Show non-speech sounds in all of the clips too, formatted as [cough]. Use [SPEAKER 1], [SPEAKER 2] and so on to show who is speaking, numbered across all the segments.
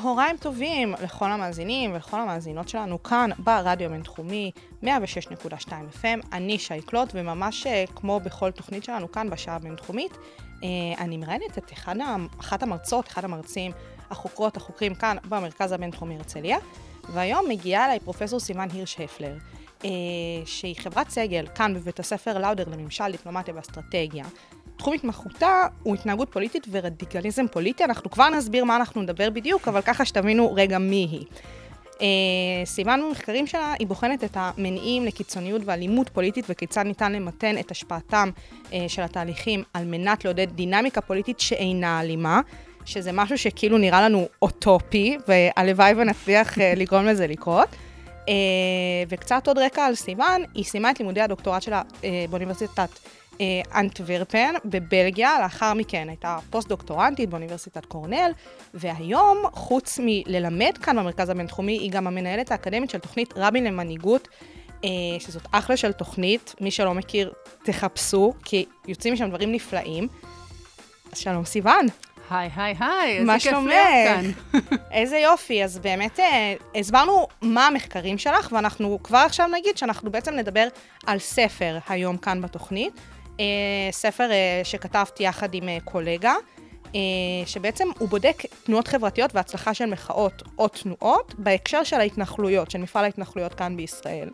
[SPEAKER 1] צהריים טובים לכל המאזינים ולכל המאזינות שלנו כאן ברדיו הבינתחומי 106.2 FM. אני שי קלוט, וממש אה, כמו בכל תוכנית שלנו כאן בשעה הבינתחומית, אה, אני מראיינת את אחד, אחת המרצות, אחד המרצים, החוקרות, החוקרים כאן במרכז הבינתחומי הרצליה, והיום מגיעה אליי פרופסור סימן הירש הפלר, אה, שהיא חברת סגל כאן בבית הספר לאודר לממשל, דיפלומטיה ואסטרטגיה. תחום התמחותה הוא התנהגות פוליטית ורדיקליזם פוליטי. אנחנו כבר נסביר מה אנחנו נדבר בדיוק, אבל ככה שתבינו רגע מי היא. אה, סימן במחקרים שלה, היא בוחנת את המניעים לקיצוניות ואלימות פוליטית וכיצד ניתן למתן את השפעתם אה, של התהליכים על מנת לעודד דינמיקה פוליטית שאינה אלימה, שזה משהו שכאילו נראה לנו אוטופי, והלוואי ונצליח אה, [laughs] לגרום לזה לקרות. אה, וקצת עוד רקע על סימן, היא סיימה את לימודי הדוקטורט שלה אה, באוניברסיטת אנטוורפן בבלגיה, לאחר מכן הייתה פוסט-דוקטורנטית באוניברסיטת קורנל, והיום, חוץ מללמד כאן במרכז הבינתחומי, היא גם המנהלת האקדמית של תוכנית רבין למנהיגות, אה, שזאת אחלה של תוכנית, מי שלא מכיר, תחפשו, כי יוצאים משם דברים נפלאים. אז שלום סיוון,
[SPEAKER 2] היי, היי, היי, איזה כיף? להיות כאן. [laughs]
[SPEAKER 1] איזה יופי. אז באמת אה, הסברנו מה המחקרים שלך, ואנחנו כבר עכשיו נגיד שאנחנו בעצם נדבר על ספר היום כאן בתוכנית. אה, ספר אה, שכתבתי יחד עם אה, קולגה, אה, שבעצם הוא בודק תנועות חברתיות והצלחה של מחאות או תנועות בהקשר של ההתנחלויות, של מפעל ההתנחלויות כאן בישראל.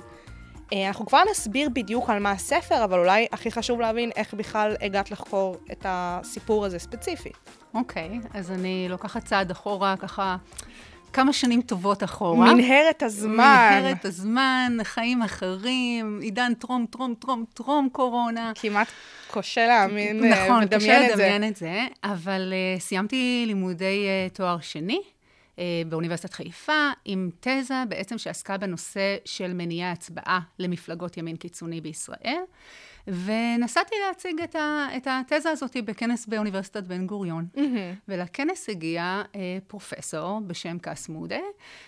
[SPEAKER 1] אה, אנחנו כבר נסביר בדיוק על מה הספר, אבל אולי הכי חשוב להבין איך בכלל הגעת לחקור את הסיפור הזה ספציפית.
[SPEAKER 2] אוקיי, אז אני לוקחת צעד אחורה, ככה כמה שנים טובות אחורה.
[SPEAKER 1] מנהרת הזמן.
[SPEAKER 2] מנהרת הזמן, חיים אחרים, עידן טרום, טרום, טרום, טרום קורונה.
[SPEAKER 1] כמעט קשה להאמין, אה,
[SPEAKER 2] נכון,
[SPEAKER 1] לדמיין
[SPEAKER 2] קשה
[SPEAKER 1] את זה.
[SPEAKER 2] לדמיין את זה, אבל uh, סיימתי לימודי uh, תואר שני uh, באוניברסיטת חיפה, עם תזה בעצם שעסקה בנושא של מניעי הצבעה למפלגות ימין קיצוני בישראל, ונסעתי להציג את, ה, את התזה הזאת בכנס באוניברסיטת בן גוריון. ולכנס הגיע uh, פרופסור בשם קאס מודה,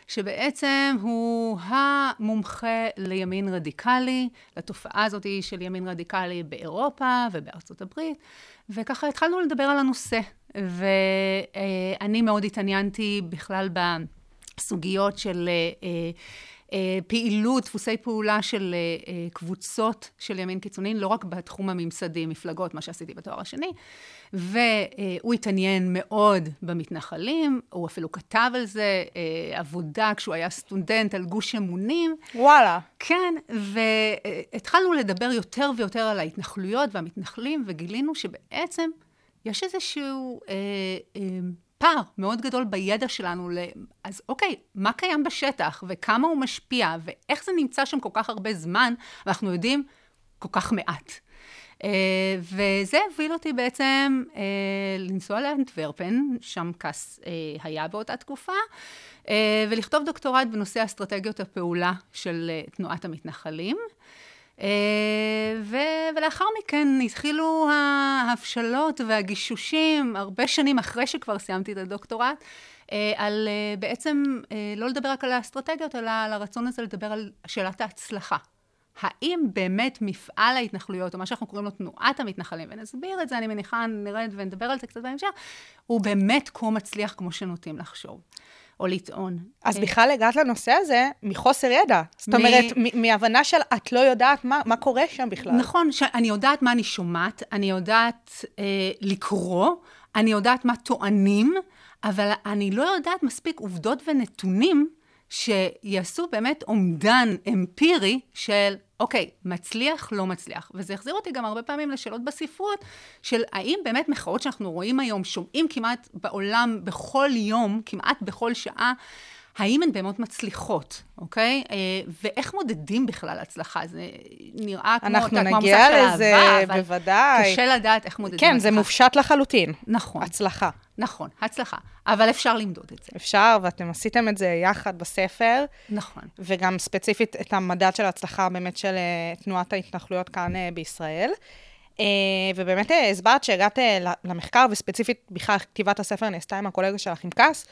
[SPEAKER 2] שבעצם הוא המומחה לימין רדיקלי, לתופעה הזאת של ימין רדיקלי באירופה ובארצות הברית, וככה התחלנו לדבר על הנושא. ואני מאוד התעניינתי בכלל בסוגיות של אה, אה, אה, פעילות, דפוסי פעולה של אה, אה, קבוצות של ימין קיצוני, לא רק בתחום הממסדי, מפלגות, מה שעשיתי בתואר השני, והוא התעניין מאוד במתנחלים, הוא אפילו כתב על זה אה, עבודה כשהוא היה סטודנט על גוש אמונים.
[SPEAKER 1] וואלה.
[SPEAKER 2] כן, והתחלנו לדבר יותר ויותר על ההתנחלויות והמתנחלים, וגילינו שבעצם יש איזשהו אה, אה, פער מאוד גדול בידע שלנו. ל... אז אוקיי, מה קיים בשטח, וכמה הוא משפיע, ואיך זה נמצא שם כל כך הרבה זמן, ואנחנו יודעים כל כך מעט. Uh, וזה הוביל אותי בעצם uh, לנסוע לאנטוורפן, שם קאס uh, היה באותה תקופה, uh, ולכתוב דוקטורט בנושא אסטרטגיות הפעולה של uh, תנועת המתנחלים. Uh, ו- ולאחר מכן התחילו ההבשלות והגישושים, הרבה שנים אחרי שכבר סיימתי את הדוקטורט, uh, על uh, בעצם לא לדבר רק על האסטרטגיות, אלא על הרצון הזה לדבר על שאלת ההצלחה. האם באמת מפעל ההתנחלויות, או מה שאנחנו קוראים לו תנועת המתנחלים, ונסביר את זה, אני מניחה, נרד ונדבר על זה קצת בהמשך, הוא באמת כה מצליח כמו שנוטים לחשוב, או לטעון.
[SPEAKER 1] אז
[SPEAKER 2] אה,
[SPEAKER 1] בכלל הגעת לנושא הזה מחוסר ידע. זאת אומרת, מהבנה של את לא יודעת מה, מה קורה שם בכלל.
[SPEAKER 2] נכון, שאני יודעת מה אני שומעת, אני יודעת אה, לקרוא, אני יודעת מה טוענים, אבל אני לא יודעת מספיק עובדות ונתונים שיעשו באמת אומדן אמפירי של, אוקיי, מצליח, לא מצליח. וזה החזיר אותי גם הרבה פעמים לשאלות בספרות, של האם באמת מחאות שאנחנו רואים היום, שומעים כמעט בעולם בכל יום, כמעט בכל שעה, האם הן באמת מצליחות, אוקיי? אה, ואיך מודדים בכלל הצלחה? זה נראה כמו,
[SPEAKER 1] אנחנו
[SPEAKER 2] כמו
[SPEAKER 1] נגיע
[SPEAKER 2] המושג של
[SPEAKER 1] לזה,
[SPEAKER 2] אהבה, אבל
[SPEAKER 1] בוודאי.
[SPEAKER 2] קשה לדעת איך מודדים
[SPEAKER 1] כן,
[SPEAKER 2] הצלחה.
[SPEAKER 1] זה מופשט לחלוטין.
[SPEAKER 2] נכון,
[SPEAKER 1] הצלחה.
[SPEAKER 2] נכון, הצלחה. אבל אפשר למדוד את זה.
[SPEAKER 1] אפשר, ואתם עשיתם את זה יחד בספר,
[SPEAKER 2] נכון.
[SPEAKER 1] וגם ספציפית את המדד של ההצלחה באמת של אה, תנועת ההתנחלויות כאן אה, בישראל. ובאמת הסברת שהגעת למחקר, וספציפית בכלל כתיבת הספר נעשתה עם הקולגה שלך, עם קאס.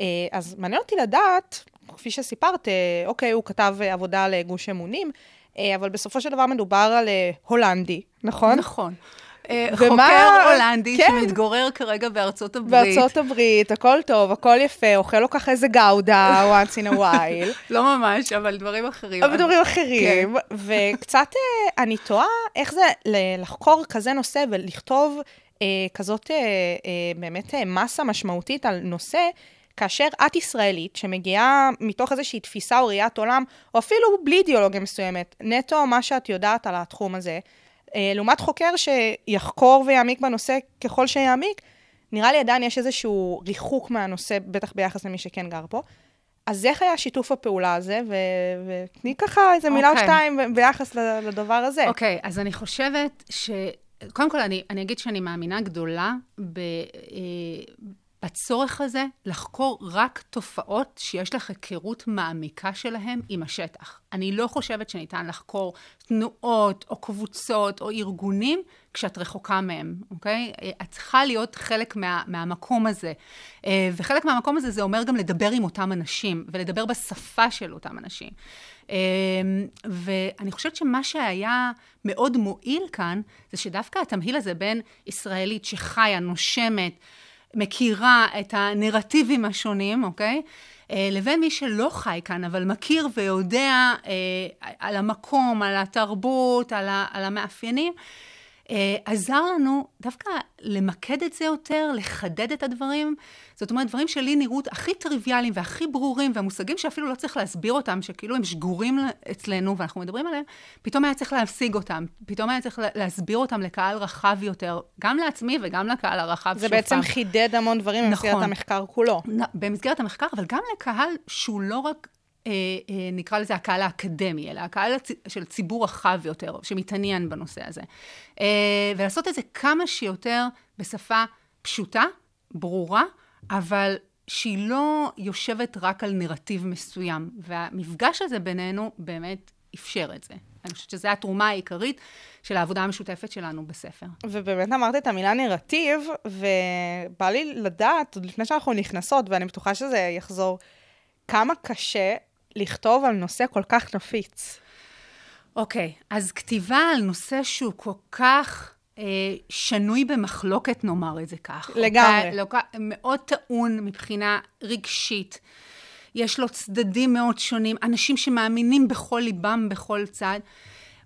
[SPEAKER 1] אה, אז מעניין אותי לדעת, כפי שסיפרת, אה, אוקיי, הוא כתב עבודה לגוש אמונים, אה, אבל בסופו של דבר מדובר על הולנדי, נכון?
[SPEAKER 2] נכון.
[SPEAKER 1] ומה-
[SPEAKER 2] חוקר הולנדי
[SPEAKER 1] כן.
[SPEAKER 2] שמתגורר כרגע בארצות הברית.
[SPEAKER 1] בארצות הברית, הכל טוב, הכל יפה, אוכל לו ככה איזה גאודה, [laughs] once in a while.
[SPEAKER 2] לא ממש, אבל דברים אחרים.
[SPEAKER 1] אבל דברים אחרים, וקצת אה, אני תוהה איך זה לחקור כזה נושא ולכתוב אה, כזאת אה, אה, באמת מסה משמעותית על נושא, כאשר את ישראלית, שמגיעה מתוך איזושהי תפיסה או ראיית עולם, או אפילו בלי אידיאולוגיה מסוימת, נטו מה שאת יודעת על התחום הזה, אה, לעומת חוקר שיחקור ויעמיק בנושא ככל שיעמיק, נראה לי עדיין יש איזשהו ריחוק מהנושא, בטח ביחס למי שכן גר פה. אז איך היה שיתוף הפעולה הזה? ו- ותני ככה איזה מילה או
[SPEAKER 2] אוקיי.
[SPEAKER 1] שתיים ביחס לדבר הזה.
[SPEAKER 2] אוקיי, אז אני חושבת ש... קודם כל, אני, אני אגיד שאני מאמינה גדולה ב, בצורך הזה לחקור רק תופעות שיש לך היכרות מעמיקה שלהם עם השטח. אני לא חושבת שניתן לחקור תנועות או קבוצות או ארגונים כשאת רחוקה מהם, אוקיי? את צריכה להיות חלק מה, מהמקום הזה. אה, וחלק מהמקום הזה זה אומר גם לדבר עם אותם אנשים, ולדבר בשפה של אותם אנשים. אה, ואני חושבת שמה שהיה מאוד מועיל כאן, זה שדווקא התמהיל הזה בין ישראלית שחיה, נושמת, מכירה את הנרטיבים השונים, אוקיי? אה, לבין מי שלא חי כאן, אבל מכיר ויודע אה, על המקום, על התרבות, על, על המאפיינים, עזר לנו דווקא למקד את זה יותר, לחדד את הדברים. זאת אומרת, דברים שלי נראו הכי טריוויאליים והכי ברורים, והמושגים שאפילו לא צריך להסביר אותם, שכאילו הם שגורים אצלנו ואנחנו מדברים עליהם, פתאום היה צריך להשיג אותם, פתאום היה צריך להסביר אותם לקהל רחב יותר, גם לעצמי וגם לקהל הרחב
[SPEAKER 1] זה
[SPEAKER 2] שוב
[SPEAKER 1] בעצם. חידד המון דברים במסגרת
[SPEAKER 2] נכון.
[SPEAKER 1] המחקר כולו.
[SPEAKER 2] במסגרת המחקר, אבל גם לקהל שהוא לא רק, אה, אה, נקרא לזה הקהל האקדמי, אלא הקהל. של ציבור רחב יותר, שמתעניין בנושא הזה. אה, ולעשות את זה כמה שיותר בשפה פשוטה, ברורה, אבל שהיא לא יושבת רק על נרטיב מסוים. והמפגש הזה בינינו באמת אפשר את זה. אני חושבת שזו התרומה העיקרית של העבודה המשותפת שלנו בספר.
[SPEAKER 1] ובאמת אמרת את המילה נרטיב, ובא לי לדעת, עוד לפני שאנחנו נכנסות, ואני בטוחה שזה יחזור, כמה קשה לכתוב על נושא כל כך נפיץ.
[SPEAKER 2] אוקיי, אז כתיבה על נושא שהוא כל כך אה, שנוי במחלוקת, נאמר את זה כך.
[SPEAKER 1] לגמרי.
[SPEAKER 2] לא, מאוד טעון מבחינה רגשית. יש לו צדדים מאוד שונים, אנשים שמאמינים בכל ליבם בכל צד.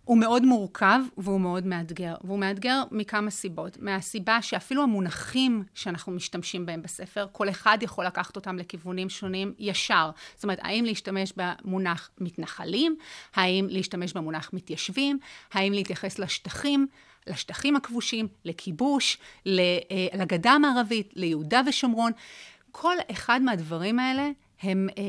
[SPEAKER 2] הוא מאוד מורכב והוא מאוד מאתגר. והוא מאתגר מכמה סיבות. מהסיבה שאפילו המונחים שאנחנו משתמשים בהם בספר, כל אחד יכול לקחת אותם לכיוונים שונים ישר. זאת אומרת, האם להשתמש במונח מתנחלים? האם להשתמש במונח מתיישבים? האם להתייחס לשטחים? לשטחים הכבושים, לכיבוש, אה, לגדה המערבית, ליהודה ושומרון. כל אחד מהדברים האלה הם אה,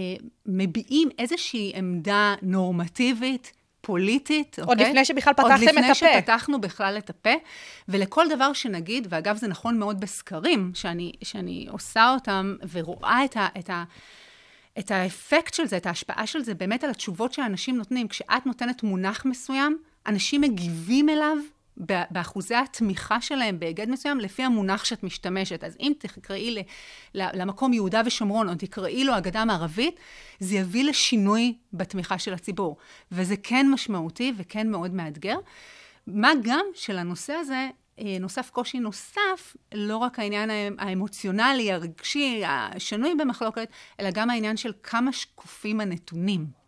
[SPEAKER 2] מביעים איזושהי עמדה נורמטיבית, פוליטית,
[SPEAKER 1] עוד
[SPEAKER 2] אוקיי?
[SPEAKER 1] לפני שבכלל
[SPEAKER 2] עוד
[SPEAKER 1] פתחתם את
[SPEAKER 2] לפני
[SPEAKER 1] הפה.
[SPEAKER 2] שפתחנו בכלל את הפה, ולכל דבר שנגיד, ואגב זה נכון מאוד בסקרים, שאני, שאני עושה אותם ורואה את ה... את ה את האפקט של זה, את ההשפעה של זה, באמת על התשובות שאנשים נותנים. כשאת נותנת מונח מסוים, אנשים מגיבים אליו באחוזי התמיכה שלהם בהיגד מסוים, לפי המונח שאת משתמשת. אז אם תקראי ל- למקום יהודה ושומרון, או תקראי לו הגדה המערבית, זה יביא לשינוי בתמיכה של הציבור. וזה כן משמעותי וכן מאוד מאתגר. מה גם שלנושא הזה אה, נוסף קושי נוסף, לא רק העניין האמ- האמוציונלי, הרגשי, השנוי במחלוקת, אלא גם העניין של כמה שקופים הנתונים.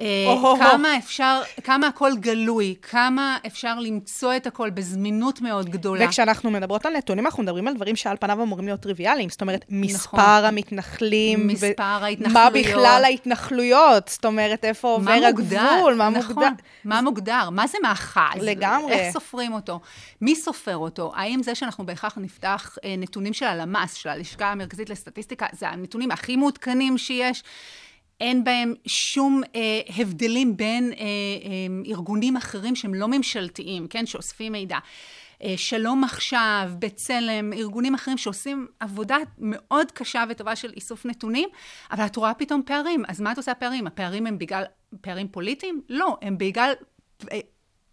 [SPEAKER 2] אה. כמה אפשר, כמה הכל גלוי, כמה אפשר למצוא את הכל בזמינות מאוד גדולה.
[SPEAKER 1] וכשאנחנו מדברות על נתונים, אנחנו מדברים על דברים שעל פניו אמורים להיות טריוויאליים. זאת אומרת, מספר
[SPEAKER 2] נכון.
[SPEAKER 1] המתנחלים.
[SPEAKER 2] מספר
[SPEAKER 1] מה
[SPEAKER 2] ההתנחלויות.
[SPEAKER 1] בכלל ההתנחלויות? זאת אומרת, איפה עובר
[SPEAKER 2] מה?
[SPEAKER 1] הגבול? מה
[SPEAKER 2] נכון,
[SPEAKER 1] מוגדר?
[SPEAKER 2] מה מוגדר? מה זה מאחז?
[SPEAKER 1] לגמרי.
[SPEAKER 2] איך סופרים אותו? מי סופר אותו? האם זה שאנחנו בהכרח נפתח אה, נתונים של הלמ"ס, של הלשכה המרכזית לסטטיסטיקה, זה הנתונים הכי מעודכנים שיש? אין בהם שום אה, הבדלים בין אה, אה, ארגונים אחרים שהם לא ממשלתיים, כן, שאוספים מידע. אה, שלום עכשיו, בצלם, ארגונים אחרים שעושים עבודה מאוד קשה וטובה של איסוף נתונים, אבל את רואה פתאום פערים. אז מה את עושה פערים? הפערים הם בגלל פערים פוליטיים? לא, הם בגלל אה,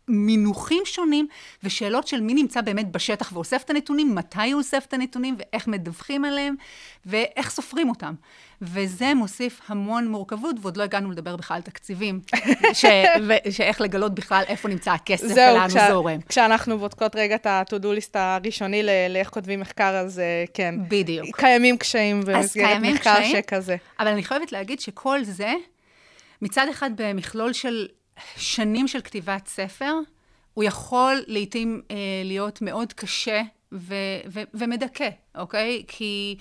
[SPEAKER 2] מינוחים שונים ושאלות של מי נמצא באמת בשטח ואוסף את הנתונים, מתי הוא אוסף את הנתונים ואיך מדווחים עליהם ואיך סופרים אותם. וזה מוסיף המון מורכבות, ועוד לא הגענו לדבר בכלל על תקציבים, ש... ו... שאיך לגלות בכלל איפה נמצא הכסף
[SPEAKER 1] זהו,
[SPEAKER 2] ולאן
[SPEAKER 1] כשה-
[SPEAKER 2] הוא זורם.
[SPEAKER 1] כשאנחנו בודקות רגע את ה-to-do list הראשוני ל- לאיך כותבים מחקר, אז אה, כן.
[SPEAKER 2] בדיוק.
[SPEAKER 1] קיימים קשיים במסגרת מחקר
[SPEAKER 2] קשיים,
[SPEAKER 1] שכזה.
[SPEAKER 2] אבל אני חייבת להגיד שכל זה, מצד אחד במכלול של שנים של כתיבת ספר, הוא יכול לעתים אה, להיות מאוד קשה ו- ו- ומדכא, אוקיי? כי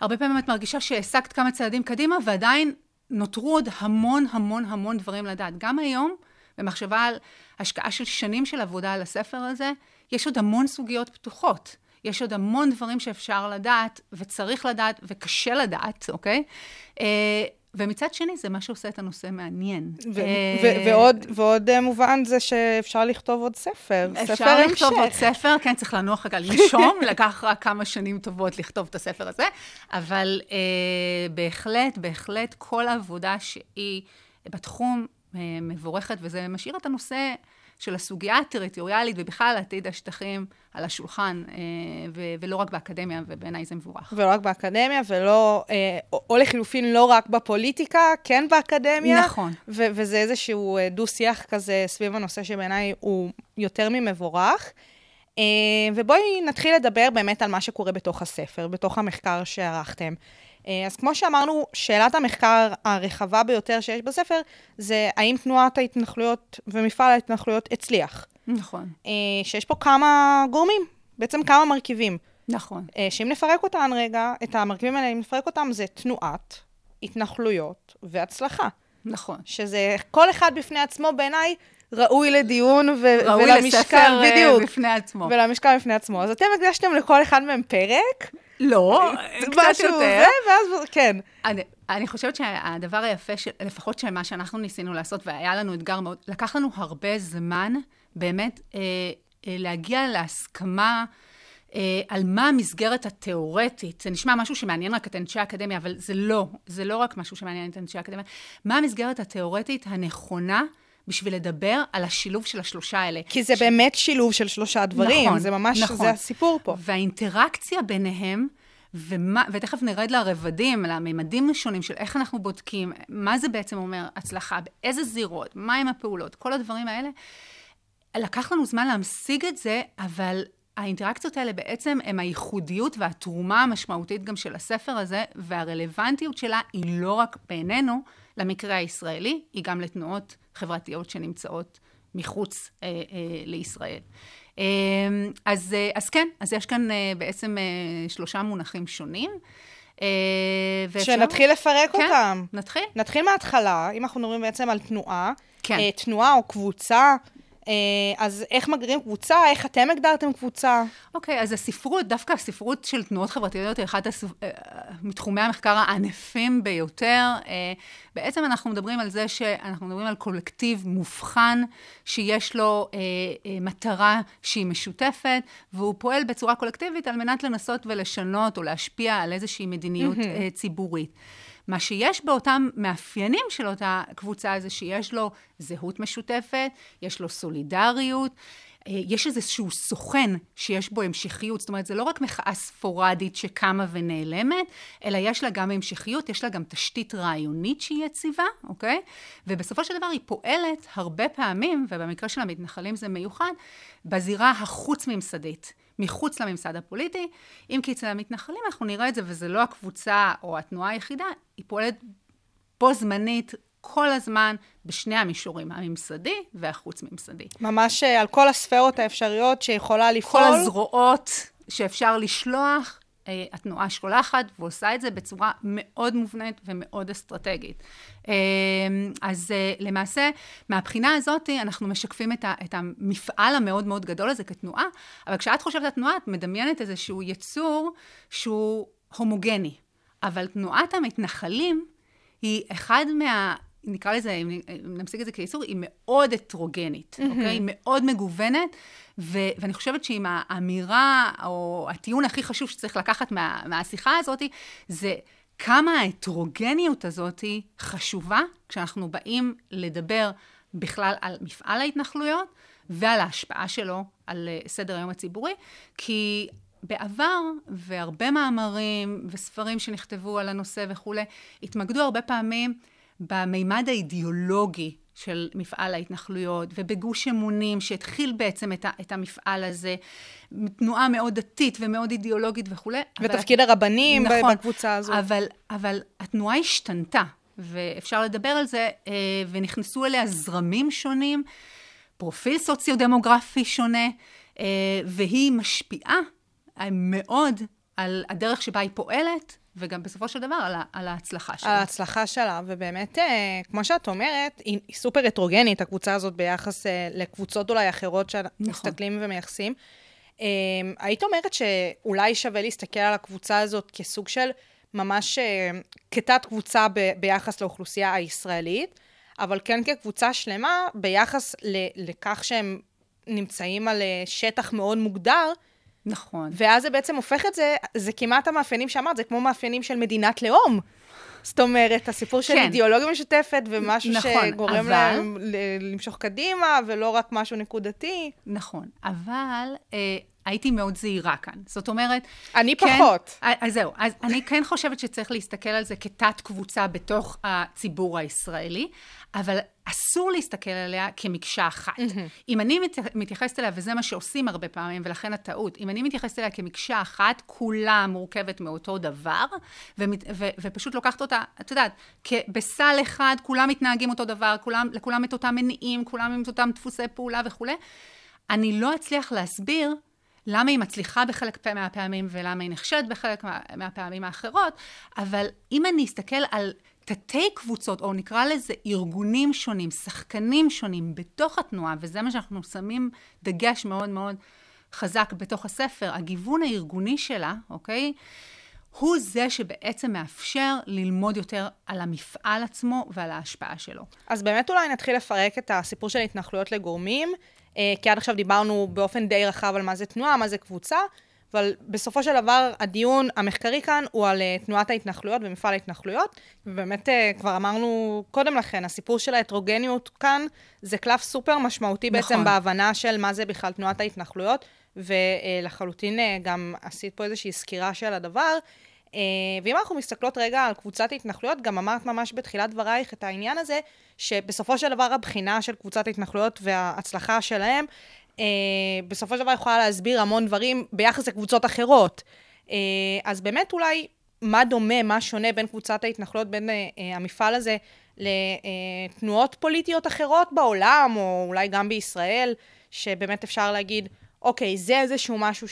[SPEAKER 2] הרבה פעמים את מרגישה שהעסקת כמה צעדים קדימה, ועדיין נותרו עוד המון המון המון דברים לדעת. גם היום, במחשבה על השקעה של שנים של עבודה על הספר הזה, יש עוד המון סוגיות פתוחות. יש עוד המון דברים שאפשר לדעת, וצריך לדעת, וקשה לדעת, אוקיי? אה, ומצד שני, זה מה שעושה את הנושא מעניין.
[SPEAKER 1] ו-
[SPEAKER 2] אה,
[SPEAKER 1] ו- ועוד, ועוד אה, מובן זה שאפשר לכתוב עוד ספר. ספר
[SPEAKER 2] אפשר לכתוב עוד
[SPEAKER 1] המשך.
[SPEAKER 2] ספר, כן, צריך לנוח רגע לנשום, [laughs] לקח רק כמה שנים טובות לכתוב את הספר הזה, אבל אה, בהחלט, בהחלט, כל העבודה שהיא בתחום אה, מבורכת, וזה משאיר את הנושא של הסוגיה הטריטוריאלית ובכלל עתיד השטחים על השולחן, אה, ו- ולא רק באקדמיה, ובעיניי זה מבורך.
[SPEAKER 1] ולא רק באקדמיה, ולא, אה, או, לחילופין, לא רק בפוליטיקה, כן באקדמיה.
[SPEAKER 2] נכון.
[SPEAKER 1] ו- וזה איזשהו אה, דו-שיח כזה סביב הנושא שבעיניי הוא יותר ממבורך. ובואי נתחיל לדבר באמת על מה שקורה בתוך הספר, בתוך המחקר שערכתם. אה, אז כמו שאמרנו, שאלת המחקר הרחבה ביותר שיש בספר, זה האם תנועת ההתנחלויות ומפעל ההתנחלויות הצליח.
[SPEAKER 2] נכון,
[SPEAKER 1] אה, שיש פה כמה גורמים, בעצם כמה מרכיבים.
[SPEAKER 2] נכון.
[SPEAKER 1] אה, שאם נפרק אותן רגע, את המרכיבים האלה, אם נפרק אותם, זה תנועת, התנחלויות והצלחה.
[SPEAKER 2] נכון.
[SPEAKER 1] שזה כל אחד בפני עצמו בעיניי ראוי לדיון ו-
[SPEAKER 2] ראוי
[SPEAKER 1] ולמשקל,
[SPEAKER 2] לספר
[SPEAKER 1] בדיוק,
[SPEAKER 2] בפני עצמו.
[SPEAKER 1] ולמשקל בפני עצמו. אז אתם הקדשתם לכל אחד מהם פרק,
[SPEAKER 2] לא, קצת
[SPEAKER 1] משהו
[SPEAKER 2] יותר.
[SPEAKER 1] ואז, כן.
[SPEAKER 2] אני, אני חושבת שהדבר היפה, של, לפחות של מה שאנחנו ניסינו לעשות, והיה לנו אתגר מאוד, לקח לנו הרבה זמן באמת אה, אה, להגיע להסכמה אה, על מה המסגרת התיאורטית. זה נשמע משהו שמעניין רק את אנשי האקדמיה, אבל זה לא, זה לא רק משהו שמעניין את אנשי האקדמיה. מה המסגרת התיאורטית הנכונה בשביל לדבר על השילוב של השלושה האלה?
[SPEAKER 1] כי זה באמת שילוב של שלושה דברים,
[SPEAKER 2] נכון,
[SPEAKER 1] זה ממש,
[SPEAKER 2] נכון.
[SPEAKER 1] זה הסיפור פה.
[SPEAKER 2] והאינטראקציה ביניהם, ומה, ותכף נרד לרבדים, לממדים השונים של איך אנחנו בודקים, מה זה בעצם אומר הצלחה, באיזה זירות, מהם הפעולות, כל הדברים האלה. לקח לנו זמן להמשיג את זה, אבל האינטראקציות האלה בעצם הם הייחודיות והתרומה המשמעותית גם של הספר הזה, והרלוונטיות שלה היא לא רק בעינינו למקרה הישראלי, היא גם לתנועות חברתיות שנמצאות מחוץ אה, אה, לישראל. אה, אז, אה, אז כן, אז יש כאן אה, בעצם אה, שלושה מונחים שונים. אה, ואפשר-
[SPEAKER 1] שנתחיל לפרק
[SPEAKER 2] כן,
[SPEAKER 1] אותם.
[SPEAKER 2] נתחיל.
[SPEAKER 1] נתחיל מההתחלה, אם אנחנו מדברים בעצם על תנועה.
[SPEAKER 2] כן.
[SPEAKER 1] אה, תנועה או קבוצה, אז איך מגדירים קבוצה? איך אתם הגדרתם קבוצה?
[SPEAKER 2] אוקיי, אז הספרות, דווקא הספרות של תנועות חברתיות היא אחד הספ... אה, מתחומי המחקר הענפים ביותר. אה, בעצם אנחנו מדברים על זה שאנחנו מדברים על קולקטיב מובחן, שיש לו אה, אה, מטרה שהיא משותפת, והוא פועל בצורה קולקטיבית על מנת לנסות ולשנות או להשפיע על איזושהי מדיניות אה, ציבורית. מה שיש באותם מאפיינים של אותה קבוצה זה שיש לו זהות משותפת, יש לו סולידריות, אה, יש איזשהו סוכן שיש בו המשכיות, זאת אומרת, זה לא רק מחאה ספורדית שקמה ונעלמת, אלא יש לה גם המשכיות, יש לה גם תשתית רעיונית שהיא יציבה, אוקיי? ובסופו של דבר היא פועלת הרבה פעמים, ובמקרה של המתנחלים זה מיוחד, בזירה החוץ-ממסדית. מחוץ לממסד הפוליטי, אם כי אצל המתנחלים אנחנו נראה את זה, וזה לא הקבוצה או התנועה היחידה, היא פועלת בו זמנית כל הזמן בשני המישורים, הממסדי והחוץ-ממסדי.
[SPEAKER 1] ממש אה, על כל הספרות האפשריות שיכולה
[SPEAKER 2] כל
[SPEAKER 1] לפעול.
[SPEAKER 2] הזרועות שאפשר לשלוח, אה, התנועה שולחת, ועושה את זה בצורה מאוד מובנית ומאוד אסטרטגית. אה, אז למעשה, מהבחינה הזאת, אנחנו משקפים את, ה, את המפעל המאוד מאוד גדול הזה כתנועה, אבל כשאת חושבת על תנועה, את מדמיינת איזשהו יצור שהוא הומוגני. אבל תנועת המתנחלים היא אחד מה... נקרא לזה, אם נמשיג את זה כיסור, היא מאוד הטרוגנית, mm-hmm. אוקיי? היא מאוד מגוונת, ו- ואני חושבת שאם האמירה, או הטיעון הכי חשוב שצריך לקחת מה- מהשיחה הזאת, זה כמה ההטרוגניות הזאת חשובה כשאנחנו באים לדבר בכלל על מפעל ההתנחלויות ועל ההשפעה שלו על אה, סדר היום הציבורי, כי בעבר, והרבה מאמרים וספרים שנכתבו על הנושא וכולי, התמקדו הרבה פעמים במימד האידיאולוגי של מפעל ההתנחלויות, ובגוש אמונים שהתחיל בעצם את, ה, את המפעל הזה, תנועה מאוד דתית ומאוד אידיאולוגית וכולי.
[SPEAKER 1] ותפקיד
[SPEAKER 2] אבל,
[SPEAKER 1] הרבנים
[SPEAKER 2] נכון,
[SPEAKER 1] בקבוצה הזו.
[SPEAKER 2] אבל, אבל התנועה השתנתה, ואפשר לדבר על זה, אה, ונכנסו אליה זרמים שונים, פרופיל סוציו-דמוגרפי שונה, אה, והיא משפיעה מאוד על הדרך שבה היא פועלת, וגם בסופו של דבר על, ה, על ההצלחה שלה.
[SPEAKER 1] על ההצלחה שלה, ובאמת, אה, כמו שאת אומרת, היא, סופר הטרוגנית, הקבוצה הזאת, ביחס אה, לקבוצות אולי אחרות שמסתכלים נכון. ומייחסים. אה, היית אומרת שאולי שווה להסתכל על הקבוצה הזאת כסוג של ממש אה, כתת קבוצה ב, ביחס לאוכלוסייה הישראלית, אבל כן כקבוצה שלמה ביחס ל, לכך שהם נמצאים על שטח מאוד מוגדר,
[SPEAKER 2] נכון.
[SPEAKER 1] ואז זה בעצם הופך את זה, זה כמעט המאפיינים שאמרת, זה כמו מאפיינים של מדינת לאום. זאת אומרת, הסיפור של
[SPEAKER 2] כן.
[SPEAKER 1] אידיאולוגיה משותפת ומשהו
[SPEAKER 2] נכון,
[SPEAKER 1] שגורם
[SPEAKER 2] אבל-
[SPEAKER 1] להם למשוך קדימה, ולא רק משהו נקודתי.
[SPEAKER 2] נכון, אבל אה, הייתי מאוד זהירה כאן. זאת אומרת...
[SPEAKER 1] אני
[SPEAKER 2] כן,
[SPEAKER 1] פחות.
[SPEAKER 2] אז אז זהו, אז אני כן חושבת שצריך להסתכל על זה כתת קבוצה בתוך הציבור הישראלי, אבל אסור להסתכל עליה כמקשה אחת. אם אני מת- מתייחסת אליה, וזה מה שעושים הרבה פעמים, ולכן הטעות, אם אני מתייחסת אליה כמקשה אחת, כולה מורכבת מאותו דבר, ומת, ו, ופשוט לוקחת אותה, את יודעת, בסל אחד, כולם מתנהגים אותו דבר, כולם, לכולם את אותם מניעים, כולם עם אותם דפוסי פעולה וכולי, אני לא אצליח להסביר למה היא מצליחה בחלק מהפעמים ולמה היא נכשלת בחלק מה, מהפעמים האחרות, אבל אם אני אסתכל על תתי קבוצות, או נקרא לזה ארגונים שונים, שחקנים שונים בתוך התנועה, וזה מה שאנחנו שמים דגש מאוד מאוד חזק בתוך הספר, הגיוון הארגוני שלה, אוקיי? הוא זה שבעצם מאפשר ללמוד יותר על המפעל עצמו ועל ההשפעה שלו.
[SPEAKER 1] אז באמת אולי נתחיל לפרק את הסיפור של התנחלויות לגורמים, אה, כי עד עכשיו דיברנו באופן די רחב על מה זה תנועה, מה זה קבוצה, אבל בסופו של דבר הדיון המחקרי כאן הוא על אה, תנועת ההתנחלויות ומפעל ההתנחלויות, ובאמת אה, כבר אמרנו קודם לכן, הסיפור של ההטרוגניות כאן זה קלף סופר משמעותי
[SPEAKER 2] נכון.
[SPEAKER 1] בעצם בהבנה של מה זה בכלל תנועת ההתנחלויות, ולחלוטין אה, גם עשית פה איזושהי סקירה של הדבר. ואם אנחנו מסתכלות רגע על קבוצת התנחלויות, גם אמרת ממש בתחילת דברייך את העניין הזה, שבסופו של דבר הבחינה של קבוצת ההתנחלויות וההצלחה שלהם, אה, בסופו של דבר יכולה להסביר המון דברים ביחס לקבוצות אחרות. אה, אז באמת אולי, מה דומה, מה שונה בין קבוצת ההתנחלויות, בין אה, אה, המפעל הזה, לתנועות פוליטיות אחרות בעולם, או אולי גם בישראל, שבאמת אפשר להגיד, אוקיי, זה איזשהו משהו